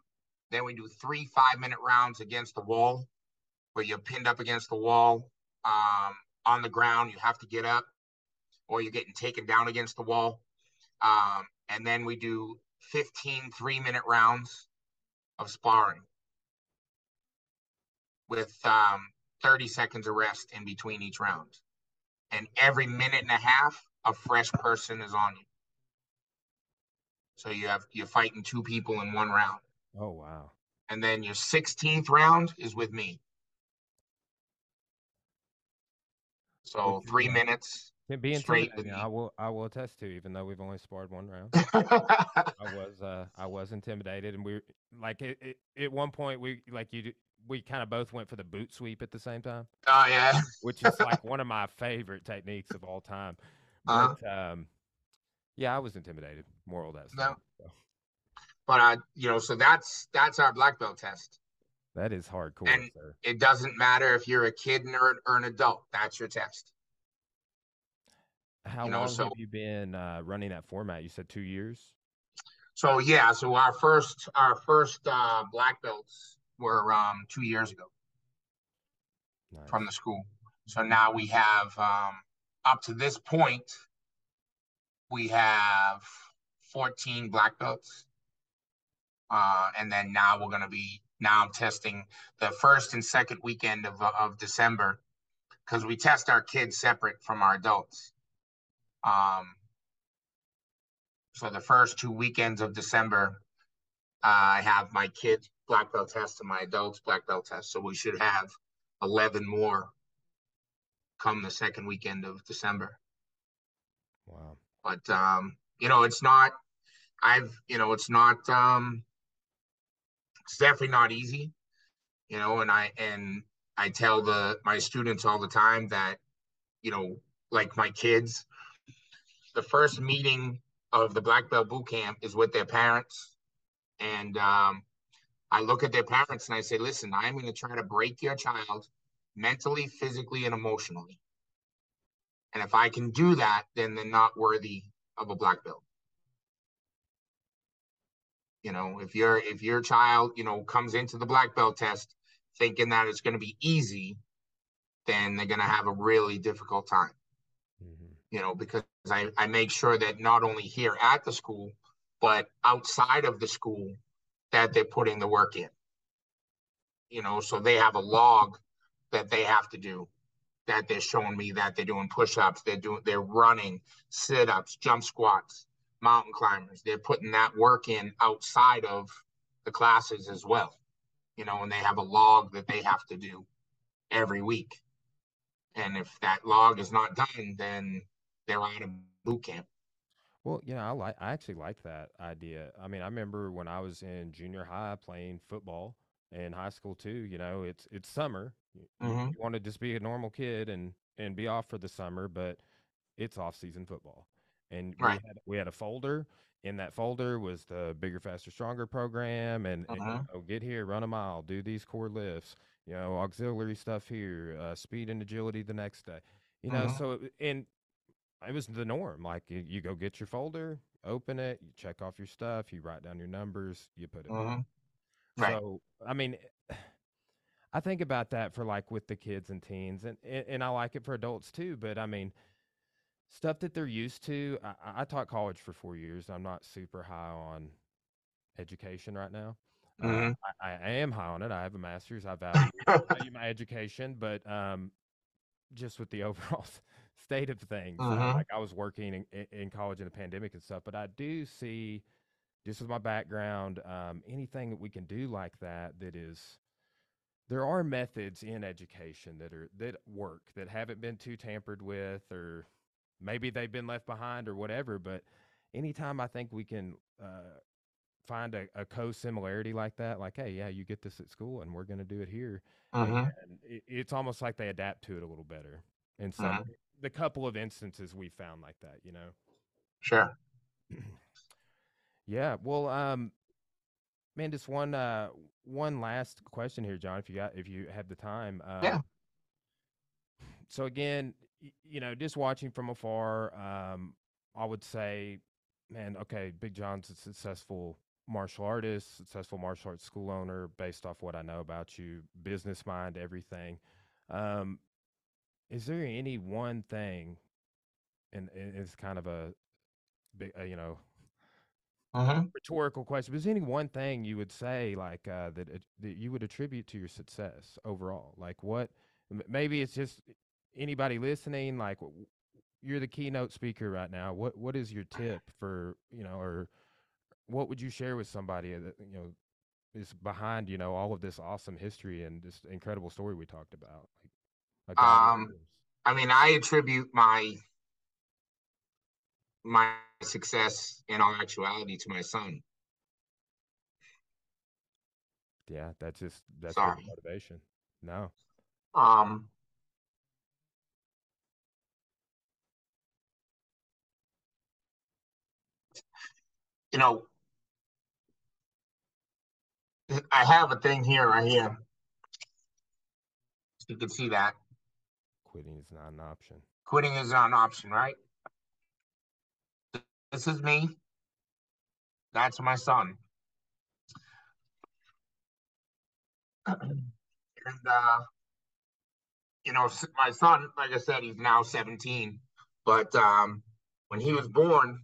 Then we do three five minute rounds against the wall, where you're pinned up against the wall um, on the ground. You have to get up, or you're getting taken down against the wall. Um, and then we do 15 three minute rounds of sparring with um, 30 seconds of rest in between each round. And every minute and a half, a fresh person is on you. So you have you're fighting two people in one round. Oh wow. And then your 16th round is with me. So three minutes. Be straight with me. I will I will attest to, even though we've only sparred one round. [laughs] I was uh I was intimidated and we like it, it, at one point we like you we kind of both went for the boot sweep at the same time. Oh yeah, which is like one of my [laughs] favorite techniques of all time. Uh-huh. But uh-huh. um, yeah, I was intimidated. Moral that. No. So. But uh, you know, so that's that's our black belt test. That is hardcore. And sir. it doesn't matter if you're a kid or, or an adult. That's your test. How you know, long so, have you been uh, running that format? You said two years. So yeah, so our first our first uh, black belts were um, two years ago nice. from the school. So now we have um, up to this point, we have 14 black belts. Uh, and then now we're going to be now I'm testing the first and second weekend of, of December because we test our kids separate from our adults. Um, so the first two weekends of December, uh, I have my kids black belt test and my adults black belt test. So we should have 11 more come the second weekend of December. Wow. But, um, you know, it's not, I've, you know, it's not, um, it's definitely not easy, you know, and I, and I tell the, my students all the time that, you know, like my kids, the first meeting of the black belt boot camp is with their parents. And, um, I look at their parents and I say, listen, I'm going to try to break your child mentally, physically, and emotionally. And if I can do that, then they're not worthy of a black belt. You know, if your if your child, you know, comes into the black belt test thinking that it's going to be easy, then they're going to have a really difficult time. Mm-hmm. You know, because I, I make sure that not only here at the school, but outside of the school, that they're putting the work in. You know, so they have a log that they have to do that they're showing me that they're doing push-ups, they're doing they're running, sit-ups, jump squats, mountain climbers. They're putting that work in outside of the classes as well. You know, and they have a log that they have to do every week. And if that log is not done, then they're out of boot camp. Well, you know, I like I actually like that idea. I mean, I remember when I was in junior high playing football in high school too. You know, it's it's summer. You, mm-hmm. you want to just be a normal kid and and be off for the summer, but it's off season football. And right. we had we had a folder. In that folder was the bigger, faster, stronger program, and, and you mm-hmm. know, get here, run a mile, do these core lifts. You know, auxiliary stuff here, uh, speed and agility the next day. You know, uh-huh. so and it was the norm. Like you, you, go get your folder, open it, you check off your stuff, you write down your numbers, you put it. Uh-huh. Right. So I mean, [sighs] I think about that for like with the kids and teens, and and I like it for adults too. But I mean, stuff that they're used to. I, I taught college for four years. I'm not super high on education right now. Uh, mm-hmm. Uh, I, I, am high on it. I have a master's. I value, value [laughs] my education, but um, just with the [laughs] overall state of things, uh, uh-huh. like I was working in, in college in a pandemic and stuff, but I do see just with my background, um, anything that we can do like that that is there are methods in education that are that work that haven't been too tampered with or maybe they've been left behind or whatever but anytime i think we can uh, find a, a co-similarity like that like hey yeah you get this at school and we're going to do it here uh-huh. and it, it's almost like they adapt to it a little better in some uh-huh. The couple of instances we found like that you know sure [clears throat] Yeah. Well, um, man, just one uh one last question here, John, if you got if you have the time. Uh, yeah. So again, you know, just watching from afar, um, I would say, man, okay, Big John's a successful martial artist, successful martial arts school owner, based off what I know about you, business mind, everything. Um, is there any one thing, and, it's kind of a big, uh, you know, uh-huh. rhetorical question. Is there any one thing you would say like uh, that that you would attribute to your success overall? Like what? Maybe it's just anybody listening. Like you're the keynote speaker right now. What what is your tip for you know, or what would you share with somebody that you know is behind you know all of this awesome history and this incredible story we talked about? Um, I mean, I attribute my my success in all actuality to my son. Yeah, that's just that's motivation. No. Um you know I have a thing here right here. You can see that. Quitting is not an option. Quitting is not an option, right? This is me. That's my son. [clears throat] and uh, you know, my son, like I said, he's now 17. But um, when he was born,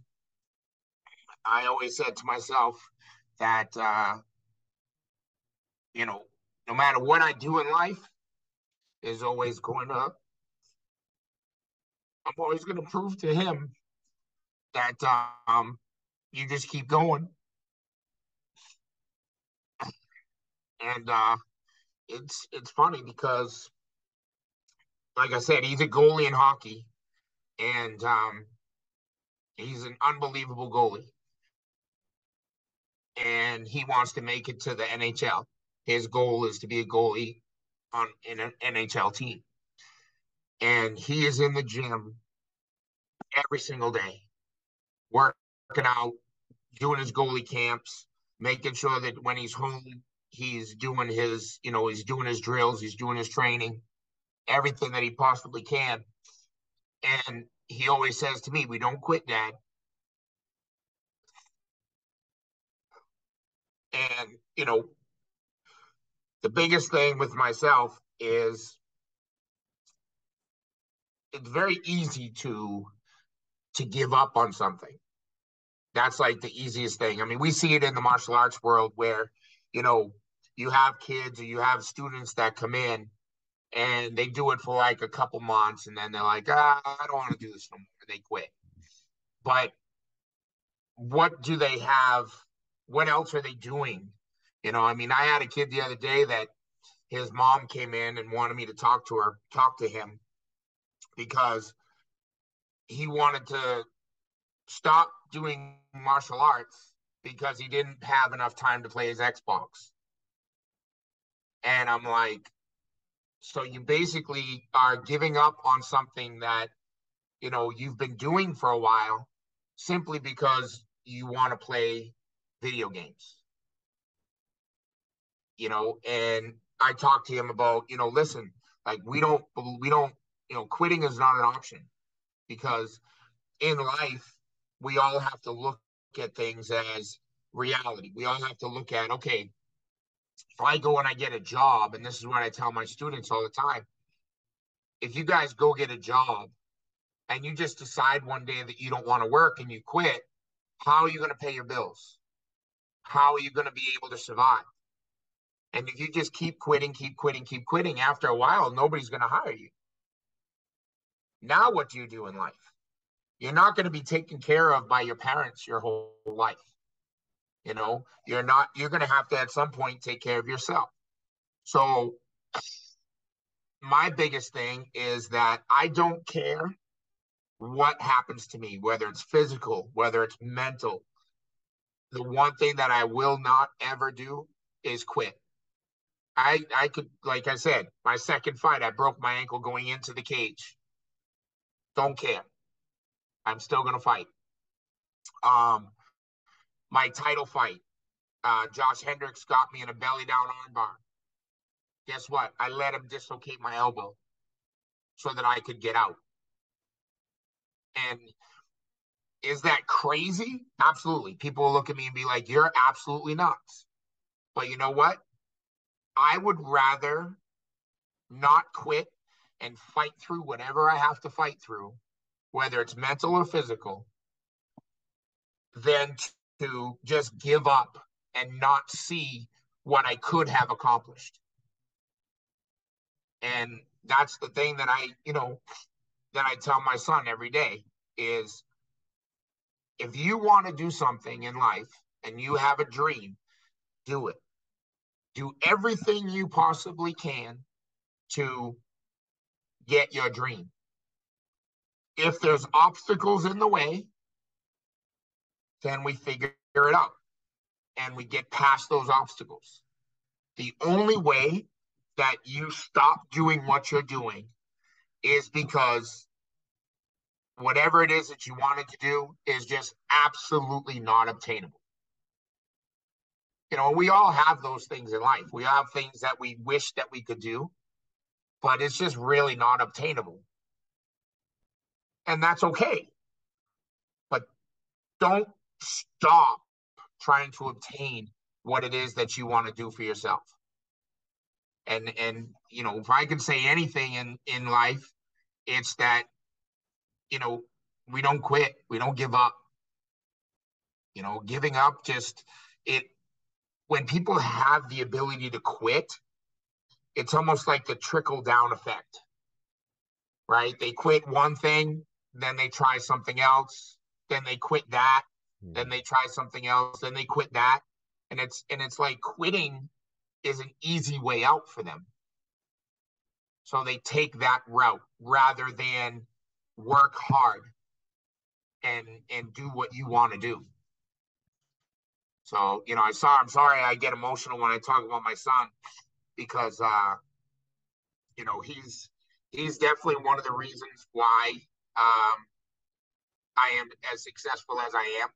I always said to myself that uh, you know, no matter what I do in life, is always going up. I'm always going to prove to him that um, you just keep going. And uh, it's it's funny because, like I said, he's a goalie in hockey, and um, he's an unbelievable goalie. And he wants to make it to the NHL. His goal is to be a goalie on in an NHL team. And he is in the gym every single day, working out, doing his goalie camps, making sure that when he's home, he's doing his, you know, he's doing his drills, he's doing his training, everything that he possibly can. And he always says to me, We don't quit, Dad. And, you know, the biggest thing with myself is it's very easy to to give up on something. That's like the easiest thing. I mean, we see it in the martial arts world where, you know, you have kids or you have students that come in and they do it for like a couple months and then they're like, ah, I don't want to do this no more. They quit. But what do they have? What else are they doing? You know, I mean, I had a kid the other day that his mom came in and wanted me to talk to her, talk to him because he wanted to stop doing martial arts because he didn't have enough time to play his Xbox. And I'm like, so you basically are giving up on something that, you know, you've been doing for a while simply because you want to play video games. You know, and I talked to him about, you know, listen, like we don't, we don't, you know, quitting is not an option because in life, we all have to look at things as reality. We all have to look at, okay, if I go and I get a job, and this is what I tell my students all the time if you guys go get a job and you just decide one day that you don't want to work and you quit, how are you going to pay your bills? How are you going to be able to survive? And if you just keep quitting, keep quitting, keep quitting, after a while, nobody's going to hire you. Now, what do you do in life? You're not going to be taken care of by your parents your whole life. You know, you're not, you're going to have to at some point take care of yourself. So, my biggest thing is that I don't care what happens to me, whether it's physical, whether it's mental. The one thing that I will not ever do is quit. I I could like I said, my second fight, I broke my ankle going into the cage. Don't care. I'm still gonna fight. Um, my title fight, uh, Josh Hendricks got me in a belly down armbar. Guess what? I let him dislocate my elbow so that I could get out. And is that crazy? Absolutely. People will look at me and be like, "You're absolutely nuts." But you know what? I would rather not quit and fight through whatever I have to fight through, whether it's mental or physical, than to just give up and not see what I could have accomplished. And that's the thing that I, you know, that I tell my son every day is if you want to do something in life and you have a dream, do it do everything you possibly can to get your dream. If there's obstacles in the way, then we figure it out and we get past those obstacles. The only way that you stop doing what you're doing is because whatever it is that you wanted to do is just absolutely not obtainable you know, we all have those things in life. We have things that we wish that we could do, but it's just really not obtainable. And that's okay. But don't stop trying to obtain what it is that you want to do for yourself. And and you know, if I can say anything in in life, it's that you know, we don't quit. We don't give up. You know, giving up just it when people have the ability to quit, it's almost like the trickle down effect. Right? They quit one thing, then they try something else, then they quit that, mm. then they try something else, then they quit that. And it's and it's like quitting is an easy way out for them. So they take that route rather than work hard and and do what you want to do. So, you know, I saw I'm sorry I get emotional when I talk about my son because uh you know, he's he's definitely one of the reasons why um I am as successful as I am,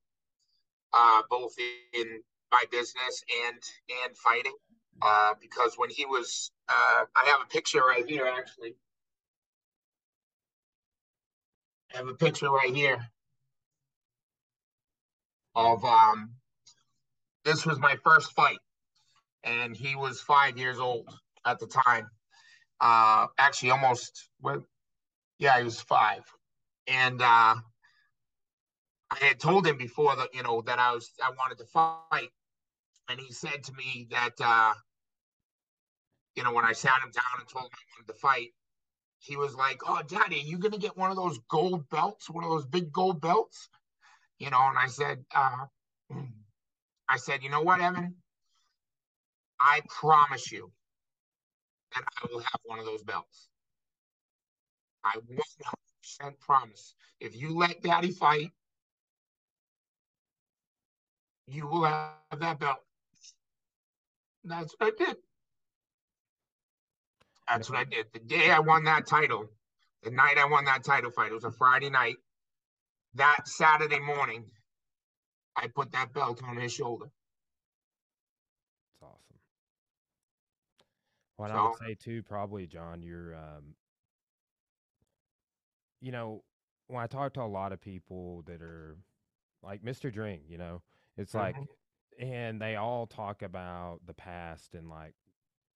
uh, both in my business and and fighting. Uh, because when he was, uh, I have a picture right here actually. I have a picture right here of um. This was my first fight, and he was five years old at the time. Uh, actually, almost. Well, yeah, he was five, and uh, I had told him before that you know that I was I wanted to fight, and he said to me that uh, you know when I sat him down and told him I wanted to fight, he was like, "Oh, Daddy, are you gonna get one of those gold belts, one of those big gold belts?" You know, and I said, uh, [clears throat] I said, you know what, Evan, I promise you that I will have one of those belts. I 100% promise. If you let Daddy fight, you will have that belt. That's what I did. That's what I did. The day I won that title, the night I won that title fight, it was a Friday night. That Saturday morning, I put that belt on his shoulder. It's awesome. What so, I would say too, probably, John, you're, um, you know, when I talk to a lot of people that are like Mr. Dring, you know, it's like, mm-hmm. and they all talk about the past and like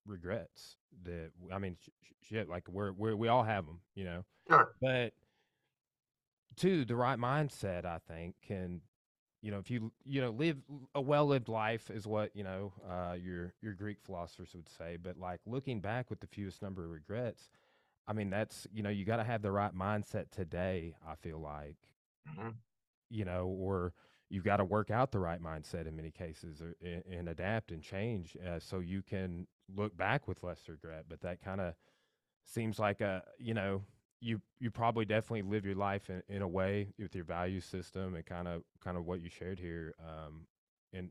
regrets that I mean, sh- shit, like we're, we're we all have them, you know. Sure. But two, the right mindset, I think, can you know if you you know live a well lived life is what you know uh, your your Greek philosophers would say. But like looking back with the fewest number of regrets, I mean that's you know you got to have the right mindset today. I feel like, mm-hmm. you know, or you've got to work out the right mindset in many cases or, and, and adapt and change uh, so you can look back with less regret but that kind of seems like a you know you you probably definitely live your life in, in a way with your value system and kind of kind of what you shared here um and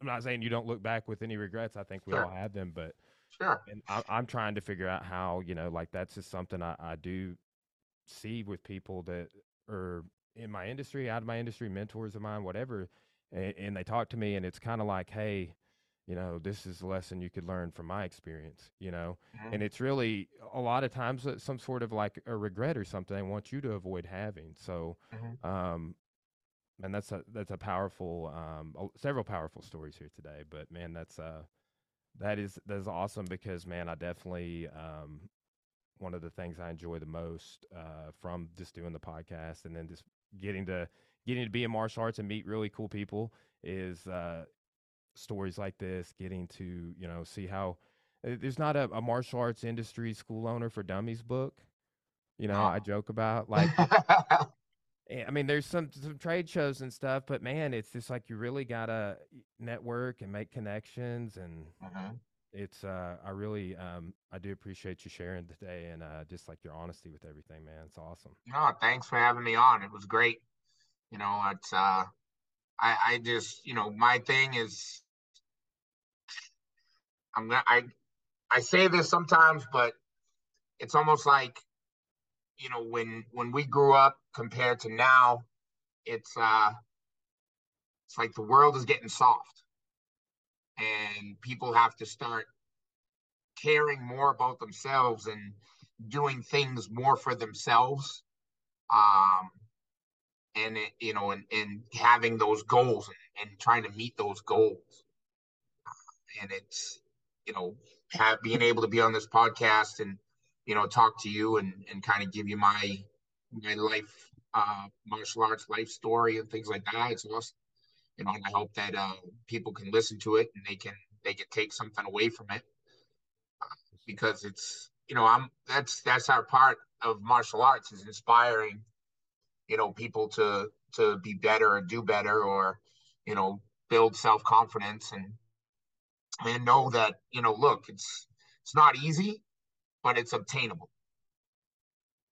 i'm not saying you don't look back with any regrets i think we sure. all have them but sure and I, i'm trying to figure out how you know like that's just something i, I do see with people that are in my industry, out of my industry, mentors of mine, whatever, and, and they talk to me, and it's kind of like, hey, you know, this is a lesson you could learn from my experience, you know, mm-hmm. and it's really a lot of times uh, some sort of like a regret or something I want you to avoid having. So, mm-hmm. um, and that's a that's a powerful, um, several powerful stories here today. But man, that's uh, that is that is awesome because man, I definitely um, one of the things I enjoy the most uh, from just doing the podcast and then just getting to getting to be in martial arts and meet really cool people is uh, stories like this. Getting to you know see how uh, there's not a, a martial arts industry school owner for dummies book. You know, I joke about [laughs] like. Eh, I mean, there's some some trade shows and stuff, but man, it's just like you really gotta network and make connections, and mm-hmm. it's uh, I really um, I do appreciate you sharing today and uh, just like your honesty with everything, man. It's awesome. No, thanks for having me on. It was great. You know, it's uh, I I just you know my thing is I'm gonna I I say this sometimes, but it's almost like you know when when we grew up compared to now, it's uh it's like the world is getting soft. And people have to start caring more about themselves and doing things more for themselves. Um and it, you know and, and having those goals and, and trying to meet those goals and it's you know have being able to be on this podcast and you know talk to you and and kind of give you my my life, uh, martial arts life story and things like that. It's awesome, you know. And I hope that uh, people can listen to it and they can they can take something away from it because it's you know I'm that's that's our part of martial arts is inspiring, you know, people to to be better and do better or you know build self confidence and and know that you know look it's it's not easy but it's obtainable.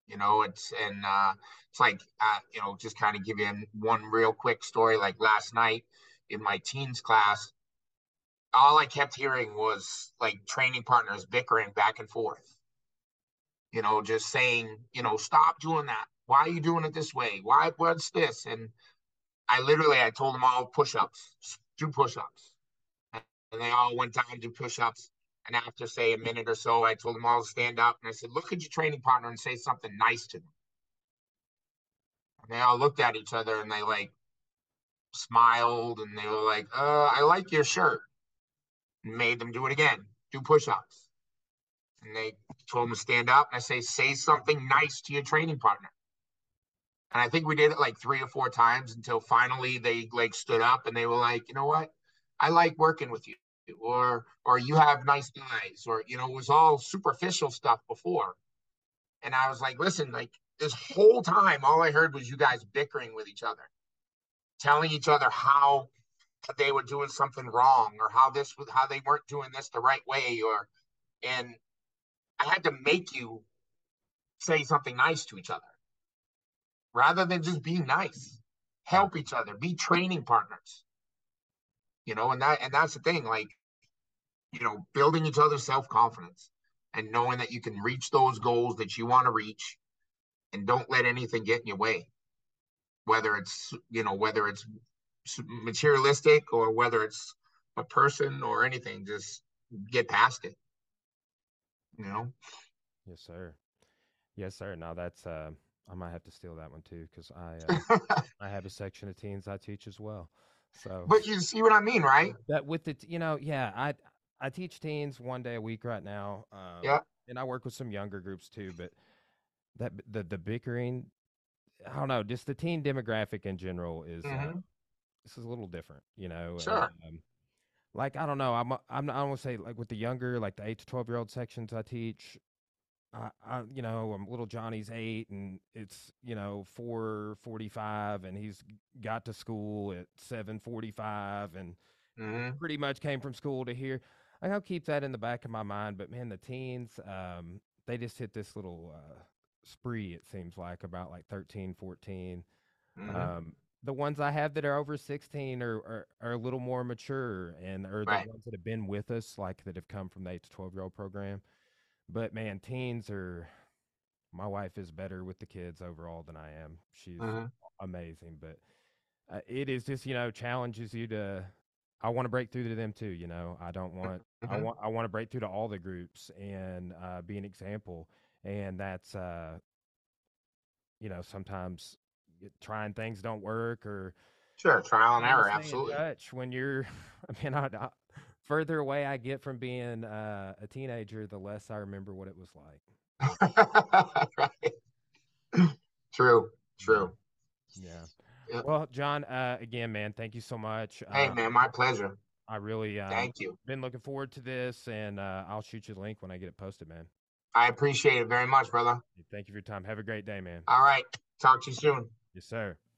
You know it's and uh it's like uh, you know just kind of give you one real quick story like last night in my teens class all i kept hearing was like training partners bickering back and forth. You know just saying you know stop doing that why are you doing it this way why what's this and i literally i told them all push-ups do push-ups and they all went down to do push-ups and after, say, a minute or so, I told them all to stand up and I said, look at your training partner and say something nice to them. And they all looked at each other and they like smiled and they were like, uh, I like your shirt. And made them do it again, do push ups. And they told them to stand up and I say, say something nice to your training partner. And I think we did it like three or four times until finally they like stood up and they were like, you know what? I like working with you or or you have nice eyes or you know it was all superficial stuff before and i was like listen like this whole time all i heard was you guys bickering with each other telling each other how they were doing something wrong or how this was how they weren't doing this the right way or and i had to make you say something nice to each other rather than just being nice help each other be training partners you know, and that and that's the thing, like, you know, building each other's self-confidence and knowing that you can reach those goals that you want to reach and don't let anything get in your way. Whether it's, you know, whether it's materialistic or whether it's a person or anything, just get past it. You know? Yes, sir. Yes, sir. Now that's uh I might have to steal that one too because I uh, [laughs] I have a section of teens I teach as well. So, but you see what I mean, right? That with the, you know, yeah, I I teach teens one day a week right now. Um, yeah, and I work with some younger groups too. But that the the bickering, I don't know, just the teen demographic in general is uh, mm-hmm. uh, this is a little different, you know. Sure. um, like I don't know, I'm I'm I don't want to say like with the younger, like the eight to twelve year old sections I teach. I, I, you know, I'm little Johnny's eight, and it's you know four forty-five, and he's got to school at seven forty-five, and mm-hmm. pretty much came from school to here. I'll keep that in the back of my mind. But man, the teens, um, they just hit this little uh, spree. It seems like about like 13, 14. Mm-hmm. Um, the ones I have that are over 16 are, are, are a little more mature and are right. the ones that have been with us, like that have come from the 8 to 12 year old program. But man, teens are. My wife is better with the kids overall than I am. She's uh-huh. amazing, but uh, it is just you know challenges you to. I want to break through to them too. You know, I don't want. Uh-huh. I want. I want to break through to all the groups and uh, be an example. And that's. uh You know, sometimes trying things don't work or. Sure, trial and error, absolutely. Touch when you're, [laughs] I mean, I, further away I get from being uh, a teenager, the less I remember what it was like. [laughs] right. True. [clears throat] True. Yeah. Well, John, uh, again, man, thank you so much. Hey, uh, man, my pleasure. I really uh, thank you. Been looking forward to this, and uh, I'll shoot you the link when I get it posted, man. I appreciate it very much, brother. Thank you for your time. Have a great day, man. All right. Talk to you soon. Yes, sir.